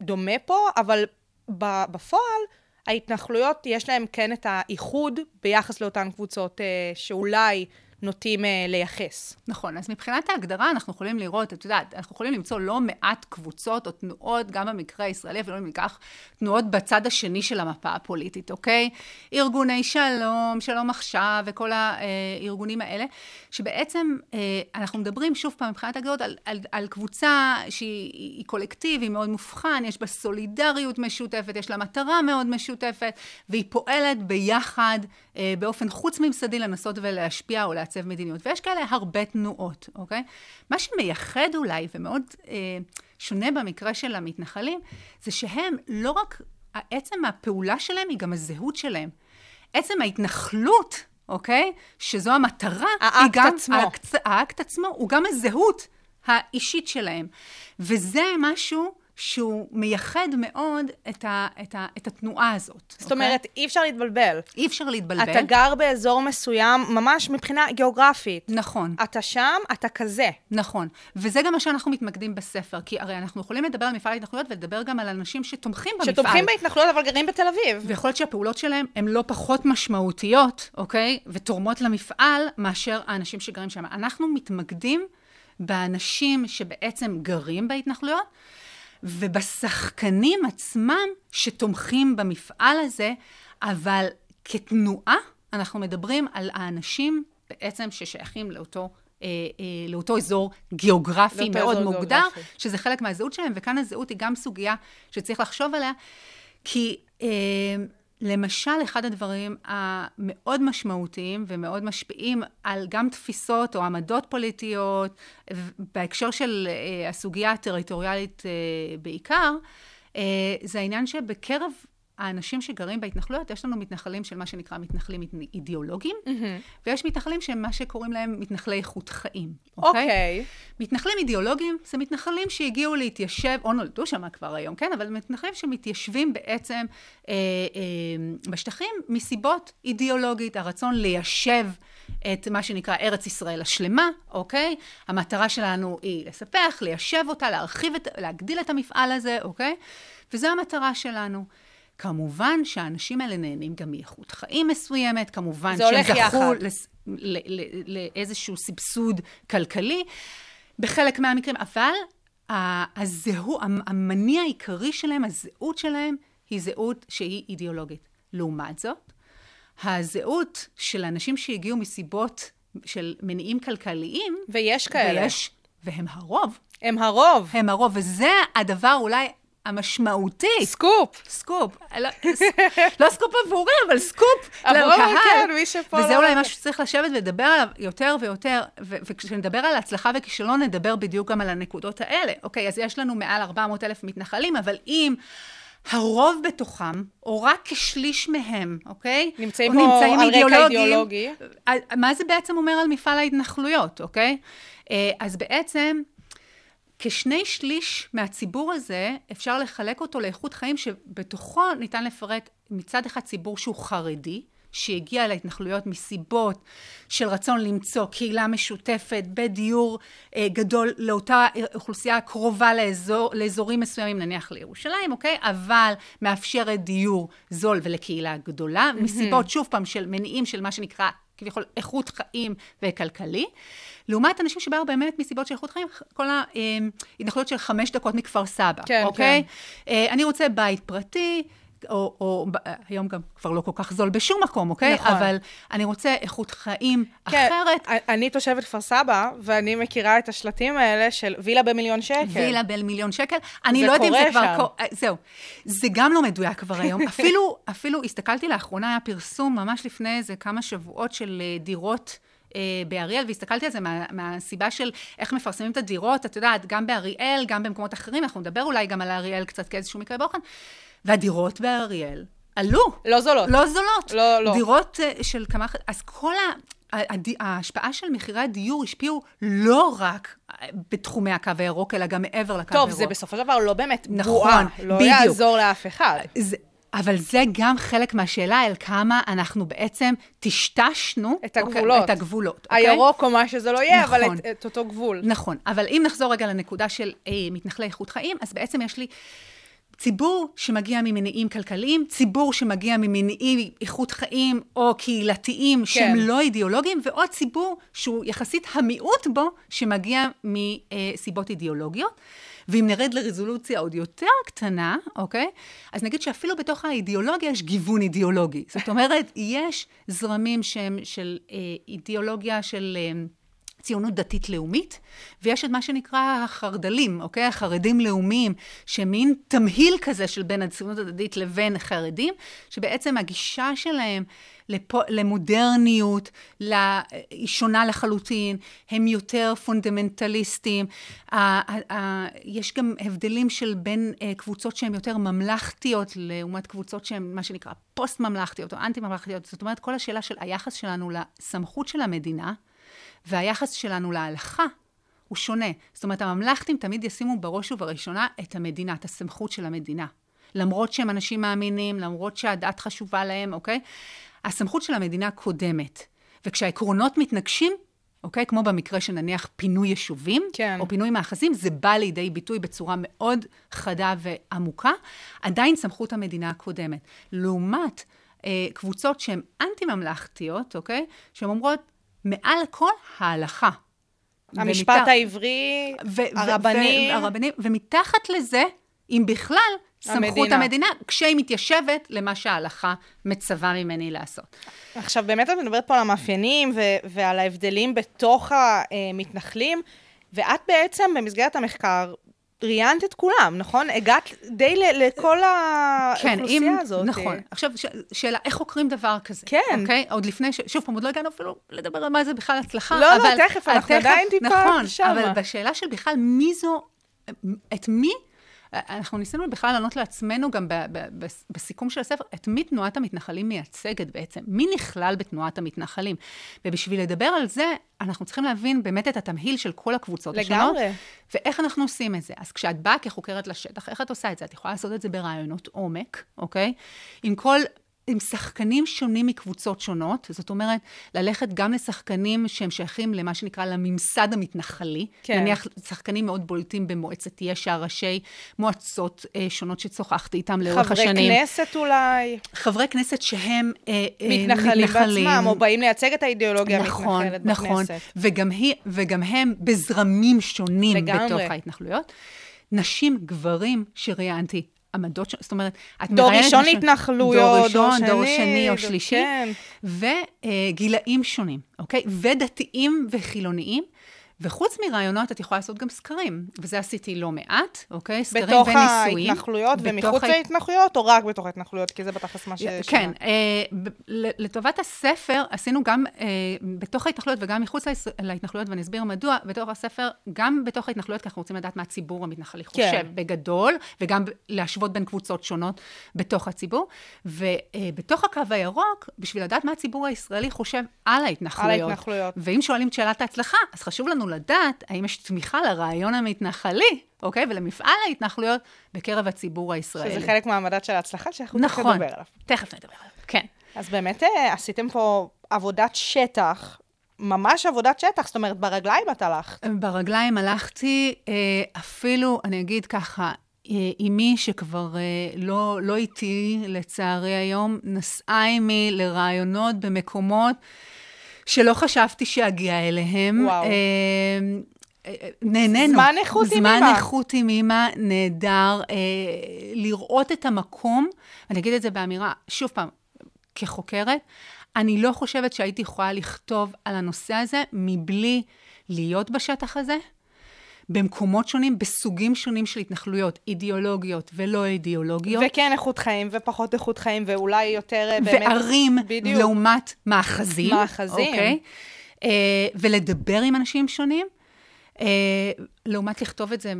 [SPEAKER 1] שדומה פה, אבל בפועל, ההתנחלויות, יש להם כן את האיחוד ביחס לאותן קבוצות אה, שאולי נוטים אה, לייחס.
[SPEAKER 2] נכון, אז מבחינת ההגדרה אנחנו יכולים לראות, את יודעת, אנחנו יכולים למצוא לא מעט קבוצות או תנועות, גם במקרה הישראלי, אפילו אם ניקח תנועות בצד השני של המפה הפוליטית, אוקיי? ארגוני שלום, שלום עכשיו, וכל הארגונים האלה, שבעצם אה, אנחנו מדברים, שוב פעם, מבחינת ההגדרות, על, על, על קבוצה שהיא היא קולקטיב, היא מאוד מובחן, יש בה סולידריות משותפת, יש לה מטרה מאוד משותפת, והיא פועלת ביחד, אה, באופן חוץ-ממסדי, לנסות ולהשפיע או לעצב מדיניות. ויש כאלה הרבה תנועות, אוקיי? מה שמייחד אולי, ומאוד אה, שונה במקרה של המתנחלים, זה שהם לא רק, עצם הפעולה שלהם היא גם הזהות שלהם. עצם ההתנחלות, אוקיי? שזו המטרה,
[SPEAKER 1] האקט
[SPEAKER 2] היא גם...
[SPEAKER 1] עצמו.
[SPEAKER 2] האקט, האקט עצמו הוא גם הזהות האישית שלהם. וזה משהו שהוא מייחד מאוד את, ה, את, ה, את התנועה הזאת.
[SPEAKER 1] זאת אומרת, אי אפשר להתבלבל.
[SPEAKER 2] אי אפשר להתבלבל.
[SPEAKER 1] אתה גר באזור מסוים, ממש מבחינה גיאוגרפית.
[SPEAKER 2] נכון.
[SPEAKER 1] אתה שם, אתה כזה.
[SPEAKER 2] נכון. וזה גם מה שאנחנו מתמקדים בספר, כי הרי אנחנו יכולים לדבר על מפעל ההתנחלויות ולדבר גם על אנשים שתומכים במפעל.
[SPEAKER 1] שתומכים בהתנחלויות, אבל גרים בתל אביב.
[SPEAKER 2] ויכול להיות שהפעולות שלהם הן לא פחות משמעותיות, אוקיי? ותורמות למפעל מאשר האנשים שגרים שם. אנחנו מתמקדים באנשים שבעצם גרים בהתנחלויות, ובשחקנים עצמם שתומכים במפעל הזה, אבל כתנועה אנחנו מדברים על האנשים בעצם ששייכים לאותו, אה, אה, לאותו אזור גיאוגרפי
[SPEAKER 1] לאותו
[SPEAKER 2] מאוד
[SPEAKER 1] אזור
[SPEAKER 2] מוגדר,
[SPEAKER 1] גיאוגרפי.
[SPEAKER 2] שזה חלק מהזהות שלהם, וכאן הזהות היא גם סוגיה שצריך לחשוב עליה, כי אה, למשל, אחד הדברים המאוד משמעותיים ומאוד משפיעים על גם תפיסות או עמדות פוליטיות, בהקשר של אה, הסוגיה הטריטוריאלית אה, בעיקר, אה, זה העניין שבקרב האנשים שגרים בהתנחלויות, יש לנו מתנחלים של מה שנקרא מתנחלים אידיאולוגיים, ויש מתנחלים שהם מה שקוראים להם מתנחלי איכות חיים.
[SPEAKER 1] אוקיי.
[SPEAKER 2] מתנחלים אידיאולוגיים זה מתנחלים שהגיעו להתיישב, או נולדו שם כבר היום, כן? אבל מתנחלים שמתיישבים בעצם אה, אה, בשטחים מסיבות אידיאולוגית, הרצון ליישב את מה שנקרא ארץ ישראל השלמה, אוקיי? המטרה שלנו היא לספח, ליישב אותה, להרחיב, את, להגדיל את המפעל הזה, אוקיי? וזו המטרה שלנו. כמובן שהאנשים האלה נהנים גם מאיכות חיים מסוימת, כמובן שהם זכו
[SPEAKER 1] יחד.
[SPEAKER 2] לס- ל- ל- לאיזשהו סבסוד כלכלי, בחלק מהמקרים, אבל הזהו, המ- המניע העיקרי שלהם, הזהות שלהם, היא זהות שהיא אידיאולוגית. לעומת זאת, הזהות של אנשים שהגיעו מסיבות של מניעים כלכליים,
[SPEAKER 1] ויש כאלה.
[SPEAKER 2] ויש, והם הרוב,
[SPEAKER 1] הם הרוב.
[SPEAKER 2] הם הרוב, וזה הדבר אולי המשמעותי.
[SPEAKER 1] סקופ.
[SPEAKER 2] סקופ. לא, לא סקופ עבורי, אבל סקופ לקהל.
[SPEAKER 1] כן, מי שפה
[SPEAKER 2] וזה
[SPEAKER 1] לא-
[SPEAKER 2] אולי משהו שצריך לשבת ולדבר עליו יותר ויותר, ו- וכשנדבר על הצלחה וכישלון, נדבר בדיוק גם על הנקודות האלה. אוקיי, אז יש לנו מעל 400 אלף מתנחלים, אבל אם... הרוב בתוכם, או רק כשליש מהם, אוקיי?
[SPEAKER 1] נמצאים
[SPEAKER 2] או
[SPEAKER 1] פה על רקע אידיאולוגי.
[SPEAKER 2] מה זה בעצם אומר על מפעל ההתנחלויות, אוקיי? אה, אז בעצם, כשני שליש מהציבור הזה, אפשר לחלק אותו לאיכות חיים שבתוכו ניתן לפרק מצד אחד ציבור שהוא חרדי, שהגיע להתנחלויות מסיבות של רצון למצוא קהילה משותפת בדיור אה, גדול לאותה אוכלוסייה קרובה לאזור, לאזורים מסוימים, נניח לירושלים, אוקיי? אבל מאפשרת דיור זול ולקהילה גדולה, מסיבות, שוב פעם, של מניעים של מה שנקרא כביכול איכות חיים וכלכלי. לעומת אנשים שבאו באמת מסיבות של איכות חיים, כל ההתנחלויות של חמש דקות מכפר סבא,
[SPEAKER 1] כן,
[SPEAKER 2] אוקיי? כן. אני רוצה בית פרטי, או, או היום גם כבר לא כל כך זול בשום מקום, אוקיי?
[SPEAKER 1] נכון.
[SPEAKER 2] אבל אני רוצה איכות חיים
[SPEAKER 1] כן,
[SPEAKER 2] אחרת.
[SPEAKER 1] אני תושבת כפר סבא, ואני מכירה את השלטים האלה של וילה במיליון שקל.
[SPEAKER 2] וילה במיליון שקל. אני לא יודעת אם זה כבר...
[SPEAKER 1] שם.
[SPEAKER 2] אה, זהו. זה גם לא מדויק כבר היום. [laughs] אפילו, אפילו הסתכלתי לאחרונה, היה פרסום ממש לפני איזה כמה שבועות של אה, דירות. אה, באריאל, והסתכלתי על זה מה, מהסיבה של איך מפרסמים את הדירות, את יודעת, גם באריאל, גם במקומות אחרים, אנחנו נדבר אולי גם על אריאל קצת כאיזשהו מקרה בוחן, והדירות באריאל עלו.
[SPEAKER 1] לא זולות.
[SPEAKER 2] לא זולות.
[SPEAKER 1] לא, לא.
[SPEAKER 2] דירות אה, של כמה... אז כל ה... ההשפעה של מחירי הדיור השפיעו לא רק אה, בתחומי הקו הירוק, אלא גם מעבר לקו הירוק.
[SPEAKER 1] טוב, זה בסופו של דבר לא באמת
[SPEAKER 2] נכון,
[SPEAKER 1] בועה. לא
[SPEAKER 2] בדיוק.
[SPEAKER 1] יעזור לאף אחד.
[SPEAKER 2] זה, אבל זה גם חלק מהשאלה אל כמה אנחנו בעצם טשטשנו
[SPEAKER 1] את הגבולות.
[SPEAKER 2] אוקיי, את הגבולות. אוקיי?
[SPEAKER 1] הירוק או מה שזה לא יהיה, אבל
[SPEAKER 2] נכון.
[SPEAKER 1] את, את אותו גבול.
[SPEAKER 2] נכון, אבל אם נחזור רגע לנקודה של אה, מתנחלי איכות חיים, אז בעצם יש לי ציבור שמגיע ממניעים כלכליים, ציבור שמגיע ממניעים איכות חיים או קהילתיים כן. שהם לא אידיאולוגיים, ועוד ציבור שהוא יחסית המיעוט בו, שמגיע מסיבות אידיאולוגיות. ואם נרד לרזולוציה עוד יותר קטנה, אוקיי? אז נגיד שאפילו בתוך האידיאולוגיה יש גיוון אידיאולוגי. זאת אומרת, יש זרמים שהם של אה, אידיאולוגיה של... אה, ציונות דתית לאומית, ויש את מה שנקרא החרד"לים, אוקיי? החרדים לאומיים, שמין תמהיל כזה של בין הציונות הדתית לבין חרדים, שבעצם הגישה שלהם לפו, למודרניות, לה, היא שונה לחלוטין, הם יותר פונדמנטליסטים. ה, ה, ה, יש גם הבדלים של בין uh, קבוצות שהן יותר ממלכתיות, לעומת קבוצות שהן מה שנקרא פוסט-ממלכתיות או אנטי-ממלכתיות. זאת אומרת, כל השאלה של היחס שלנו לסמכות של המדינה, והיחס שלנו להלכה הוא שונה. זאת אומרת, הממלכתים תמיד ישימו בראש ובראשונה את המדינה, את הסמכות של המדינה. למרות שהם אנשים מאמינים, למרות שהדת חשובה להם, אוקיי? הסמכות של המדינה קודמת. וכשהעקרונות מתנגשים, אוקיי? כמו במקרה של נניח פינוי יישובים,
[SPEAKER 1] כן.
[SPEAKER 2] או פינוי מאחזים, זה בא לידי ביטוי בצורה מאוד חדה ועמוקה, עדיין סמכות המדינה הקודמת. לעומת אה, קבוצות שהן אנטי-ממלכתיות, אוקיי? שהן אומרות, מעל הכל ההלכה.
[SPEAKER 1] המשפט
[SPEAKER 2] ומתח-
[SPEAKER 1] העברי,
[SPEAKER 2] ו- ו-
[SPEAKER 1] הרבנים.
[SPEAKER 2] הרבנים, ומתחת לזה, אם בכלל, סמכות
[SPEAKER 1] המדינה.
[SPEAKER 2] המדינה, כשהיא מתיישבת למה שההלכה מצווה ממני לעשות.
[SPEAKER 1] עכשיו, באמת את מדברת פה על המאפיינים ו- ועל ההבדלים בתוך המתנחלים, ואת בעצם במסגרת המחקר ראיינת את כולם, נכון? הגעת די ל- לכל האוכלוסייה הזאת.
[SPEAKER 2] נכון. עכשיו, ש- שאלה, איך חוקרים דבר כזה?
[SPEAKER 1] כן.
[SPEAKER 2] אוקיי? עוד לפני, ש... שוב פעם, עוד לא הגענו אפילו לדבר על מה זה בכלל הצלחה.
[SPEAKER 1] לא, לא,
[SPEAKER 2] אבל-
[SPEAKER 1] תכף, אנחנו עדיין טיפה
[SPEAKER 2] נכון,
[SPEAKER 1] שמה.
[SPEAKER 2] אבל בשאלה של בכלל מי זו, את מי, אנחנו ניסינו בכלל לענות לעצמנו גם ב- ב- בס- בסיכום של הספר, את מי תנועת המתנחלים מייצגת בעצם? מי נכלל בתנועת המתנחלים? ובשביל לדבר על זה, אנחנו צריכים להבין באמת את התמהיל של כל הקבוצות השונות.
[SPEAKER 1] לגמרי.
[SPEAKER 2] ואיך אנחנו עושים את זה? אז כשאת באה כחוקרת לשטח, איך את עושה את זה? את יכולה לעשות את זה ברעיונות עומק, אוקיי? עם כל... עם שחקנים שונים מקבוצות שונות, זאת אומרת, ללכת גם לשחקנים שהם שייכים למה שנקרא לממסד המתנחלי.
[SPEAKER 1] כן.
[SPEAKER 2] נניח שחקנים מאוד בולטים במועצת יש"ע, ראשי מועצות אה, שונות ששוחחתי איתם לאורך
[SPEAKER 1] חברי
[SPEAKER 2] השנים.
[SPEAKER 1] כנסת אולי,
[SPEAKER 2] חברי כנסת שהם אה, אה,
[SPEAKER 1] מתנחלים בעצמם, או באים לייצג את האידיאולוגיה
[SPEAKER 2] נכון,
[SPEAKER 1] המתנחלת
[SPEAKER 2] נכון.
[SPEAKER 1] בכנסת.
[SPEAKER 2] וגם, היא, וגם הם בזרמים שונים
[SPEAKER 1] לגמרי.
[SPEAKER 2] בתוך ההתנחלויות. נשים, גברים שראיינתי, עמדות, ש- זאת אומרת, את
[SPEAKER 1] דור
[SPEAKER 2] מראיינת
[SPEAKER 1] ראשון
[SPEAKER 2] נשים-
[SPEAKER 1] להתנחלויות,
[SPEAKER 2] דור
[SPEAKER 1] דור
[SPEAKER 2] ראשון, דור
[SPEAKER 1] שני,
[SPEAKER 2] שני או
[SPEAKER 1] דור-
[SPEAKER 2] שלישי,
[SPEAKER 1] כן.
[SPEAKER 2] וגילאים שונים, אוקיי? ודתיים וחילוניים. וחוץ מרעיונות, את יכולה לעשות גם סקרים, וזה עשיתי לא מעט, אוקיי? סקרים
[SPEAKER 1] בתוך
[SPEAKER 2] וניסויים.
[SPEAKER 1] ההתנחלויות
[SPEAKER 2] בתוך
[SPEAKER 1] ומחוץ
[SPEAKER 2] ההת-
[SPEAKER 1] להתנחלויות, או רק בתוך ההתנחלויות? כי זה בתכלס מה ש...
[SPEAKER 2] כן, אה, לטובת הספר עשינו גם אה, בתוך ההתנחלויות וגם מחוץ להתנחלויות, ואני אסביר מדוע, בתוך הספר, גם בתוך ההתנחלויות, כי אנחנו רוצים לדעת מה הציבור המתנחלי חושב
[SPEAKER 1] כן.
[SPEAKER 2] בגדול, וגם להשוות בין קבוצות שונות בתוך הציבור. ובתוך הקו הירוק, בשביל לדעת מה הציבור הישראלי חושב על ההתנחלויות.
[SPEAKER 1] על ההתנחלויות.
[SPEAKER 2] ואם שואלים את שאלת ההצלחה, אז חשוב לנו לדעת האם יש תמיכה לרעיון המתנחלי, אוקיי? ולמפעל ההתנחלויות בקרב הציבור הישראלי.
[SPEAKER 1] שזה חלק מהמדד של ההצלחה, שאנחנו תכף
[SPEAKER 2] נכון,
[SPEAKER 1] נדבר עליו.
[SPEAKER 2] תכף נדבר עליו, כן.
[SPEAKER 1] אז באמת אה, עשיתם פה עבודת שטח, ממש עבודת שטח, זאת אומרת, ברגליים את הלכת.
[SPEAKER 2] ברגליים הלכתי, אה, אפילו, אני אגיד ככה, אמי שכבר אה, לא, לא איתי, לצערי היום, נסעה עימי לרעיונות במקומות שלא חשבתי שאגיע אליהם.
[SPEAKER 1] וואו.
[SPEAKER 2] אה, אה, נהנינו.
[SPEAKER 1] זמן איכות עם
[SPEAKER 2] זמן
[SPEAKER 1] אמא.
[SPEAKER 2] איכות עם אמא, נהדר. אה, לראות את המקום, אני אגיד את זה באמירה, שוב פעם, כחוקרת, אני לא חושבת שהייתי יכולה לכתוב על הנושא הזה מבלי להיות בשטח הזה, במקומות שונים, בסוגים שונים של התנחלויות, אידיאולוגיות ולא אידיאולוגיות.
[SPEAKER 1] וכן איכות חיים, ופחות איכות חיים, ואולי יותר אה, באמת...
[SPEAKER 2] וערים
[SPEAKER 1] בדיוק.
[SPEAKER 2] לעומת מאחזים.
[SPEAKER 1] מאחזים.
[SPEAKER 2] אוקיי? אה, ולדבר עם אנשים שונים, אה, לעומת לכתוב את זה,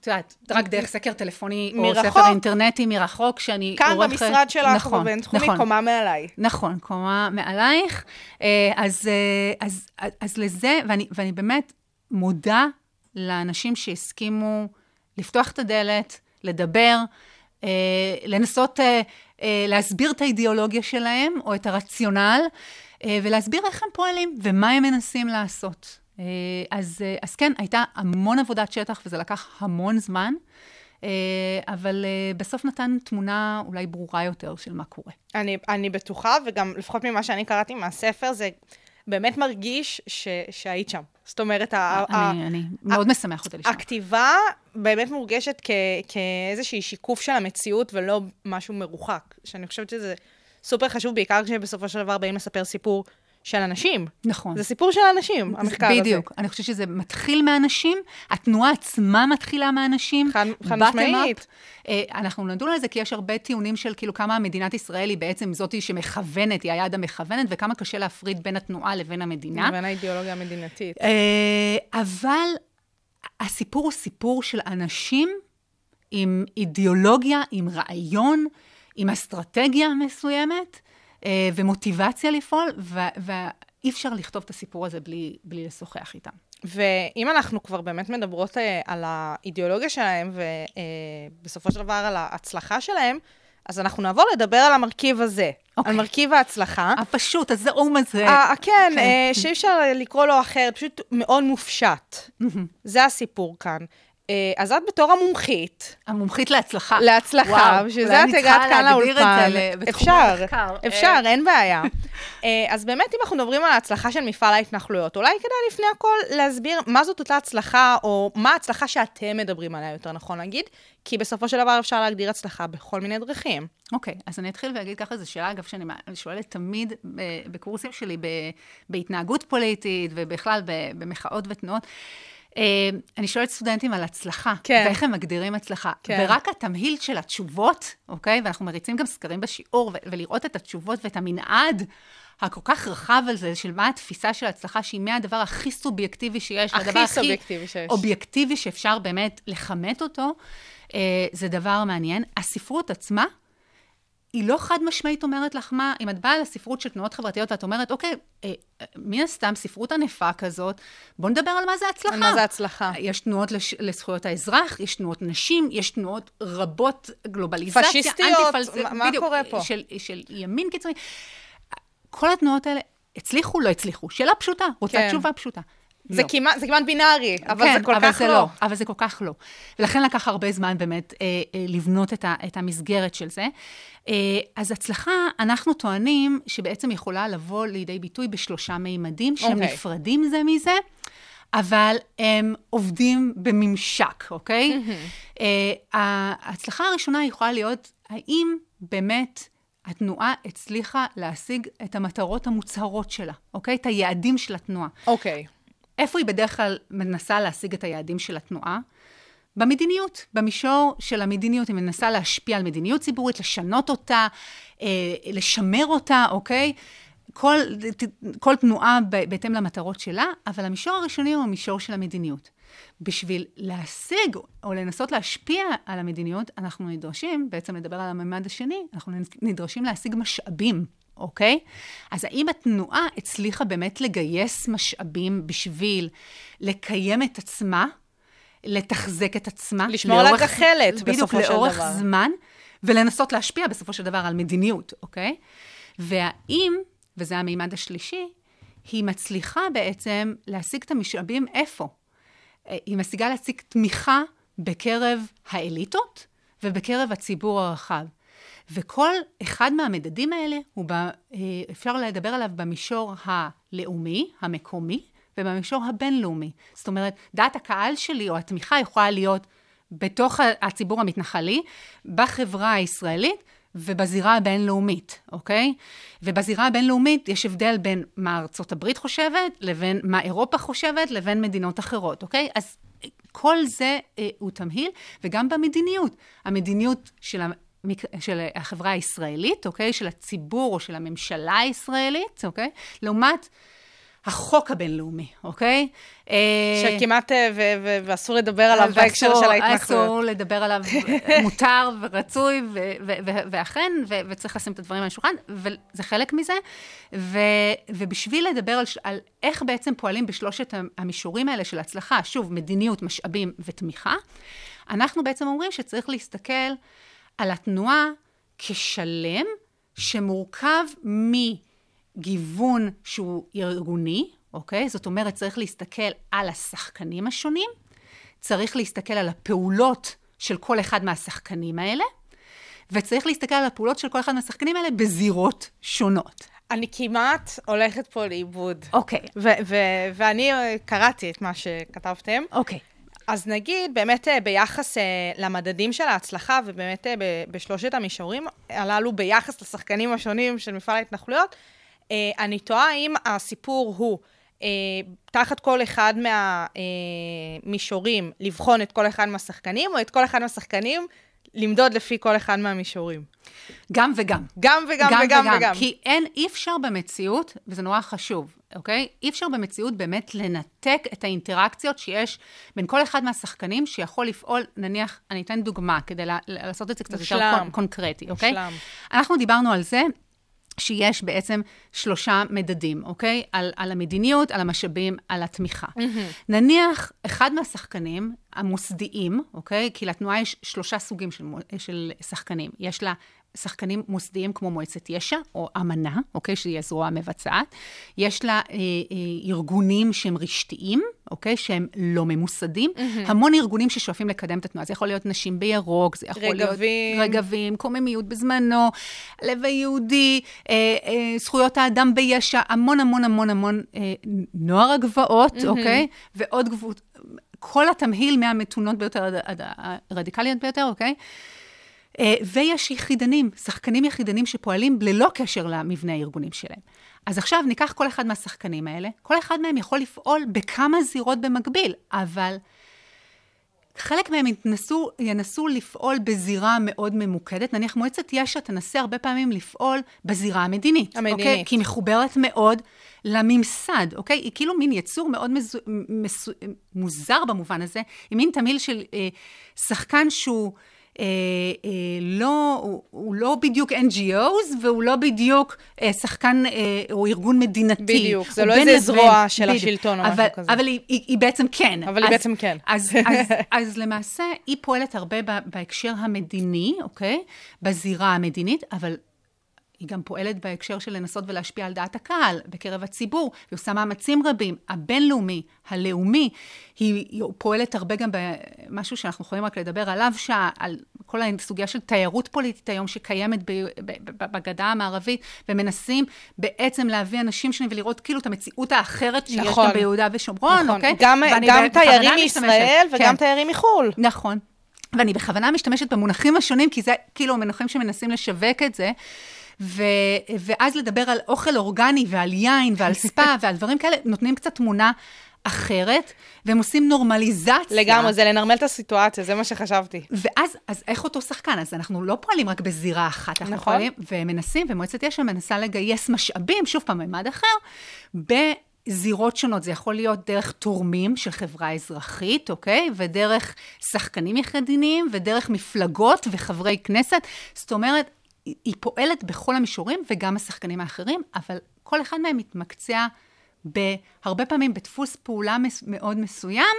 [SPEAKER 2] את יודעת, רק דרך סקר טלפוני, או
[SPEAKER 1] מרחוק.
[SPEAKER 2] ספר אינטרנטי מרחוק, שאני
[SPEAKER 1] כאן
[SPEAKER 2] עורכת...
[SPEAKER 1] במשרד שלך,
[SPEAKER 2] נכון,
[SPEAKER 1] בבינתחומי,
[SPEAKER 2] נכון.
[SPEAKER 1] קומה מעליי.
[SPEAKER 2] נכון, קומה מעלייך. אה, אז, אה, אז, אז, אז לזה, ואני, ואני באמת מודה לאנשים שהסכימו לפתוח את הדלת, לדבר, אה, לנסות אה, אה, להסביר את האידיאולוגיה שלהם, או את הרציונל, אה, ולהסביר איך הם פועלים ומה הם מנסים לעשות. אה, אז, אה, אז כן, הייתה המון עבודת שטח, וזה לקח המון זמן. אה, אבל אה, בסוף נתן תמונה אולי ברורה יותר של מה קורה.
[SPEAKER 1] אני, אני בטוחה, וגם לפחות ממה שאני קראתי מהספר, זה באמת מרגיש ש, שהיית שם. זאת אומרת, ה, ה,
[SPEAKER 2] אני, אני מאוד משמח אותי לשמוע.
[SPEAKER 1] הכתיבה באמת מורגשת כ, כאיזושהי שיקוף של המציאות ולא משהו מרוחק. שאני חושבת שזה סופר חשוב, בעיקר כשבסופו של דבר באים לספר סיפור של אנשים.
[SPEAKER 2] נכון.
[SPEAKER 1] זה סיפור של אנשים, המחקר הזה.
[SPEAKER 2] בדיוק. אני חושבת שזה מתחיל מאנשים, התנועה עצמה מתחילה מאנשים.
[SPEAKER 1] חד- משמעית.
[SPEAKER 2] אה, אנחנו נדון על זה כי יש הרבה טיעונים של כאילו כמה מדינת ישראל היא בעצם זאתי שמכוונת, היא היד המכוונת, וכמה קשה להפריד בין התנועה לבין המדינה.
[SPEAKER 1] לבין האידיאולוגיה המדינתית.
[SPEAKER 2] אה, אבל הסיפור הוא סיפור של אנשים עם אידיאולוגיה, עם רעיון, עם אסטרטגיה מסוימת, ומוטיבציה לפעול, ואי אפשר לכתוב את הסיפור הזה בלי, בלי לשוחח איתם.
[SPEAKER 1] ואם אנחנו כבר באמת מדברות אה, על האידיאולוגיה שלהם, ובסופו של דבר על ההצלחה שלהם, אז אנחנו נעבור לדבר על המרכיב הזה,
[SPEAKER 2] אוקיי.
[SPEAKER 1] על מרכיב ההצלחה.
[SPEAKER 2] הפשוט, הזעום הזה.
[SPEAKER 1] אה, כן, אה, שאי אפשר לקרוא לו אחרת, פשוט מאוד מופשט. זה הסיפור כאן. אה, אז את בתור המומחית,
[SPEAKER 2] המומחית להצלחה.
[SPEAKER 1] להצלחה, בשביל
[SPEAKER 2] אולי
[SPEAKER 1] זה
[SPEAKER 2] אני
[SPEAKER 1] את הגעת
[SPEAKER 2] צריכה
[SPEAKER 1] כאן
[SPEAKER 2] להגדיר את
[SPEAKER 1] לאולפן.
[SPEAKER 2] זה בתחום
[SPEAKER 1] אפשר,
[SPEAKER 2] המחקר.
[SPEAKER 1] אפשר,
[SPEAKER 2] אה,
[SPEAKER 1] אין בעיה. [laughs] אה, אז באמת, אם אנחנו מדברים על ההצלחה של מפעל ההתנחלויות, אולי כדאי לפני הכל להסביר מה זאת אותה הצלחה, או מה ההצלחה שאתם מדברים עליה, יותר נכון להגיד, כי בסופו של דבר אפשר להגדיר הצלחה בכל מיני דרכים.
[SPEAKER 2] אוקיי, אז אני אתחיל ואגיד ככה, זו שאלה, אגב, שאני אני שואלת תמיד בקורסים שלי בהתנהגות פוליטית, ובכלל במחאות ותנועות. אה, אני שואלת סטודנטים על הצלחה,
[SPEAKER 1] כן.
[SPEAKER 2] ואיך הם מגדירים הצלחה.
[SPEAKER 1] כן.
[SPEAKER 2] ורק התמהיל של התשובות, אוקיי? ואנחנו מריצים גם סקרים בשיעור, ולראות את התשובות ואת המנעד הכל כך רחב על זה, של מה התפיסה של הצלחה, שהיא מהדבר הכי סובייקטיבי שיש,
[SPEAKER 1] הכי
[SPEAKER 2] לדבר
[SPEAKER 1] סובייקטיבי שיש.
[SPEAKER 2] אובייקטיבי שאפשר באמת לכמת אותו, אה, זה דבר מעניין. הספרות עצמה, היא לא חד משמעית אומרת לך מה, אם את באה לספרות של תנועות חברתיות ואת אומרת, אוקיי, אה, מן הסתם ספרות ענפה כזאת, בוא נדבר על מה זה הצלחה.
[SPEAKER 1] על מה זה הצלחה.
[SPEAKER 2] יש תנועות לש, לזכויות האזרח, יש תנועות נשים, יש תנועות רבות, גלובליזציה,
[SPEAKER 1] פשיסטיות,
[SPEAKER 2] אנטי-פלס-
[SPEAKER 1] מה- מה
[SPEAKER 2] בדיוק,
[SPEAKER 1] קורה פה?
[SPEAKER 2] של, של ימין קיצוני. כל התנועות האלה הצליחו, לא הצליחו. שאלה פשוטה, רוצה
[SPEAKER 1] כן.
[SPEAKER 2] תשובה פשוטה.
[SPEAKER 1] זה
[SPEAKER 2] לא.
[SPEAKER 1] כמעט, זה כמעט בינארי, אבל
[SPEAKER 2] כן,
[SPEAKER 1] זה כל
[SPEAKER 2] אבל
[SPEAKER 1] כך
[SPEAKER 2] זה
[SPEAKER 1] לא.
[SPEAKER 2] אבל זה כל כך לא. ולכן לקח הרבה זמן באמת אה, אה, לבנות את, ה, את המסגרת של זה. אה, אז הצלחה, אנחנו טוענים שבעצם יכולה לבוא לידי ביטוי בשלושה מימדים, שהם
[SPEAKER 1] אוקיי.
[SPEAKER 2] נפרדים זה מזה. אבל הם עובדים בממשק, אוקיי? אה, ההצלחה הראשונה יכולה להיות, האם באמת התנועה הצליחה להשיג את המטרות המוצהרות שלה, אוקיי? את היעדים של התנועה.
[SPEAKER 1] אוקיי.
[SPEAKER 2] איפה היא בדרך כלל מנסה להשיג את היעדים של התנועה? במדיניות, במישור של המדיניות, היא מנסה להשפיע על מדיניות ציבורית, לשנות אותה, אה, לשמר אותה, אוקיי? כל, כל תנועה בהתאם למטרות שלה, אבל המישור הראשוני הוא המישור של המדיניות. בשביל להשיג או לנסות להשפיע על המדיניות, אנחנו נדרשים, בעצם לדבר על הממד השני, אנחנו נדרשים להשיג משאבים, אוקיי? אז האם התנועה הצליחה באמת לגייס משאבים בשביל לקיים את עצמה, לתחזק את עצמה?
[SPEAKER 1] לשמור על
[SPEAKER 2] לאורך-
[SPEAKER 1] הגחלת,
[SPEAKER 2] בדיוק,
[SPEAKER 1] בסופו של
[SPEAKER 2] לאורך
[SPEAKER 1] דבר.
[SPEAKER 2] זמן, ולנסות להשפיע בסופו של דבר על מדיניות, אוקיי? והאם, וזה המימד השלישי, היא מצליחה בעצם להשיג את המשאבים איפה? אה, היא משיגה להשיג תמיכה בקרב האליטות ובקרב הציבור הרחב. וכל אחד מהמדדים האלה, הוא ב, אה, אפשר לדבר עליו במישור הלאומי, המקומי, ובמישור הבינלאומי. זאת אומרת, דעת הקהל שלי או התמיכה יכולה להיות בתוך הציבור המתנחלי, בחברה הישראלית ובזירה הבינלאומית, אוקיי? ובזירה הבינלאומית יש הבדל בין מה ארצות הברית חושבת, לבין מה אירופה חושבת, לבין מדינות אחרות, אוקיי? אז כל זה אה, הוא תמהיל, וגם במדיניות. המדיניות של. של החברה הישראלית, אוקיי? של הציבור או של הממשלה הישראלית, אוקיי? לעומת החוק הבינלאומי, אוקיי? אה,
[SPEAKER 1] שכמעט, אה, ו- ו- ואסור לדבר עליו בהקשר של ההתנחלויות.
[SPEAKER 2] אסור לדבר עליו, [laughs] מותר ורצוי, ו- ו- ו- ואכן, ו- וצריך לשים את הדברים על השולחן, וזה חלק מזה. ו- ובשביל לדבר על, על איך בעצם פועלים בשלושת המישורים האלה של הצלחה, שוב, מדיניות, משאבים ותמיכה, אנחנו בעצם אומרים שצריך להסתכל על התנועה כשלם שמורכב מגיוון שהוא ארגוני, אוקיי? זאת אומרת, צריך להסתכל על השחקנים השונים, צריך להסתכל על הפעולות של כל אחד מהשחקנים האלה, וצריך להסתכל על הפעולות של כל אחד מהשחקנים האלה בזירות שונות.
[SPEAKER 1] אני כמעט הולכת פה לאיבוד.
[SPEAKER 2] אוקיי.
[SPEAKER 1] ו- ואני קראתי את מה שכתבתם.
[SPEAKER 2] אוקיי.
[SPEAKER 1] אז נגיד, באמת אה, ביחס אה, למדדים של ההצלחה, ובאמת אה, בשלושת המישורים הללו, ביחס לשחקנים השונים של מפעל ההתנחלויות, אני תוהה אם הסיפור הוא תחת כל אחד מהמישורים לבחון את כל אחד מהשחקנים, או את כל אחד מהשחקנים למדוד לפי כל אחד מהמישורים.
[SPEAKER 2] גם וגם.
[SPEAKER 1] גם וגם וגם וגם.
[SPEAKER 2] כי אין, אי אפשר במציאות, וזה נורא חשוב, אוקיי? אי אפשר במציאות באמת לנתק את האינטראקציות שיש בין כל אחד מהשחקנים שיכול לפעול, נניח, אני אתן דוגמה כדי לה, לעשות את זה קצת יותר קונקרטי, אוקיי?
[SPEAKER 1] מושלם.
[SPEAKER 2] אנחנו דיברנו על זה שיש בעצם שלושה מדדים, אוקיי? על, על המדיניות, על המשאבים, על התמיכה. Mm-hmm. נניח, אחד מהשחקנים המוסדיים, אוקיי? כי לתנועה יש שלושה סוגים של, של שחקנים. יש לה שחקנים מוסדיים כמו מועצת יש"ע, או אמנה, אוקיי? שהיא הזרוע המבצעת. יש לה אה, אה, ארגונים שהם רשתיים, אוקיי? שהם לא ממוסדים. Mm-hmm. המון ארגונים ששואפים לקדם את התנועה. זה יכול להיות נשים בירוק, זה יכול
[SPEAKER 1] רגבים.
[SPEAKER 2] להיות... רגבים. קוממיות בזמנו, לב היהודי, אה, אה, זכויות האדם ביש"ע, המון המון המון המון אה, נוער הגבעות, mm-hmm. אוקיי? ועוד גבול... כל התמהיל מהמתונות ביותר הרדיקליות ביותר, אוקיי? אה, ויש יחידנים, שחקנים יחידנים שפועלים ללא קשר למבנה הארגונים שלהם. אז עכשיו ניקח כל אחד מהשחקנים האלה, כל אחד מהם יכול לפעול בכמה זירות במקביל, אבל חלק מהם ינסו, ינסו לפעול בזירה מאוד ממוקדת. נניח מועצת יש"ע תנסה הרבה פעמים לפעול בזירה המדינית.
[SPEAKER 1] המדינית.
[SPEAKER 2] אוקיי? כי היא מחוברת מאוד לממסד, אוקיי? היא כאילו מין יצור מאוד מזו, מס, מוזר במובן הזה, היא מין תמהיל של אה, שחקן שהוא... אה, אה, לא, הוא, הוא לא בדיוק NGOs, והוא לא בדיוק אה, שחקן אה, או ארגון מדינתי.
[SPEAKER 1] בדיוק, זה לא
[SPEAKER 2] בין
[SPEAKER 1] איזה זרוע של
[SPEAKER 2] בדיוק.
[SPEAKER 1] השלטון או משהו
[SPEAKER 2] אבל,
[SPEAKER 1] כזה.
[SPEAKER 2] אבל היא, היא, היא בעצם כן.
[SPEAKER 1] אבל היא בעצם כן.
[SPEAKER 2] אז, אז, [laughs] אז למעשה, היא פועלת הרבה ב- בהקשר המדיני, אוקיי? בזירה המדינית, אבל היא גם פועלת בהקשר של לנסות ולהשפיע על דעת הקהל בקרב הציבור, היא עושה מאמצים רבים, הבינלאומי, הלאומי, היא, היא פועלת הרבה גם במשהו שאנחנו יכולים רק לדבר עליו, שעה, על כל הסוגיה של תיירות פוליטית היום שקיימת ב, ב, ב, בגדה המערבית, ומנסים בעצם להביא אנשים שונים ולראות כאילו את המציאות האחרת שיש
[SPEAKER 1] נכון.
[SPEAKER 2] גם ביהודה ושומרון,
[SPEAKER 1] נכון,
[SPEAKER 2] אוקיי?
[SPEAKER 1] גם, גם תיירים מישראל וגם
[SPEAKER 2] כן.
[SPEAKER 1] תיירים מחו"ל.
[SPEAKER 2] נכון. ואני בכוונה משתמשת במונחים השונים, כי זה כאילו המונחים שמנסים לשווק את זה. ו, ואז לדבר על אוכל אורגני ועל יין ועל [laughs] ספא ועל דברים כאלה, נותנים קצת תמונה אחרת, והם עושים נורמליזציה.
[SPEAKER 1] לגמרי, זה לנרמל את הסיטואציה, זה מה שחשבתי.
[SPEAKER 2] ואז, אז איך אותו שחקן? אז אנחנו לא פועלים רק בזירה אחת, אנחנו
[SPEAKER 1] נכון.
[SPEAKER 2] פועלים, ומנסים, ומועצת יש"ע מנסה לגייס משאבים, שוב פעם, ממד אחר, בזירות שונות. זה יכול להיות דרך תורמים של חברה אזרחית, אוקיי? ודרך שחקנים יחידניים, ודרך מפלגות וחברי כנסת. זאת אומרת, היא- פועלת בכל המישורים, וגם השחקנים האחרים, אבל כל אחד מהם מתמקצע בהרבה פעמים בדפוס פעולה מס- מאוד מסוים,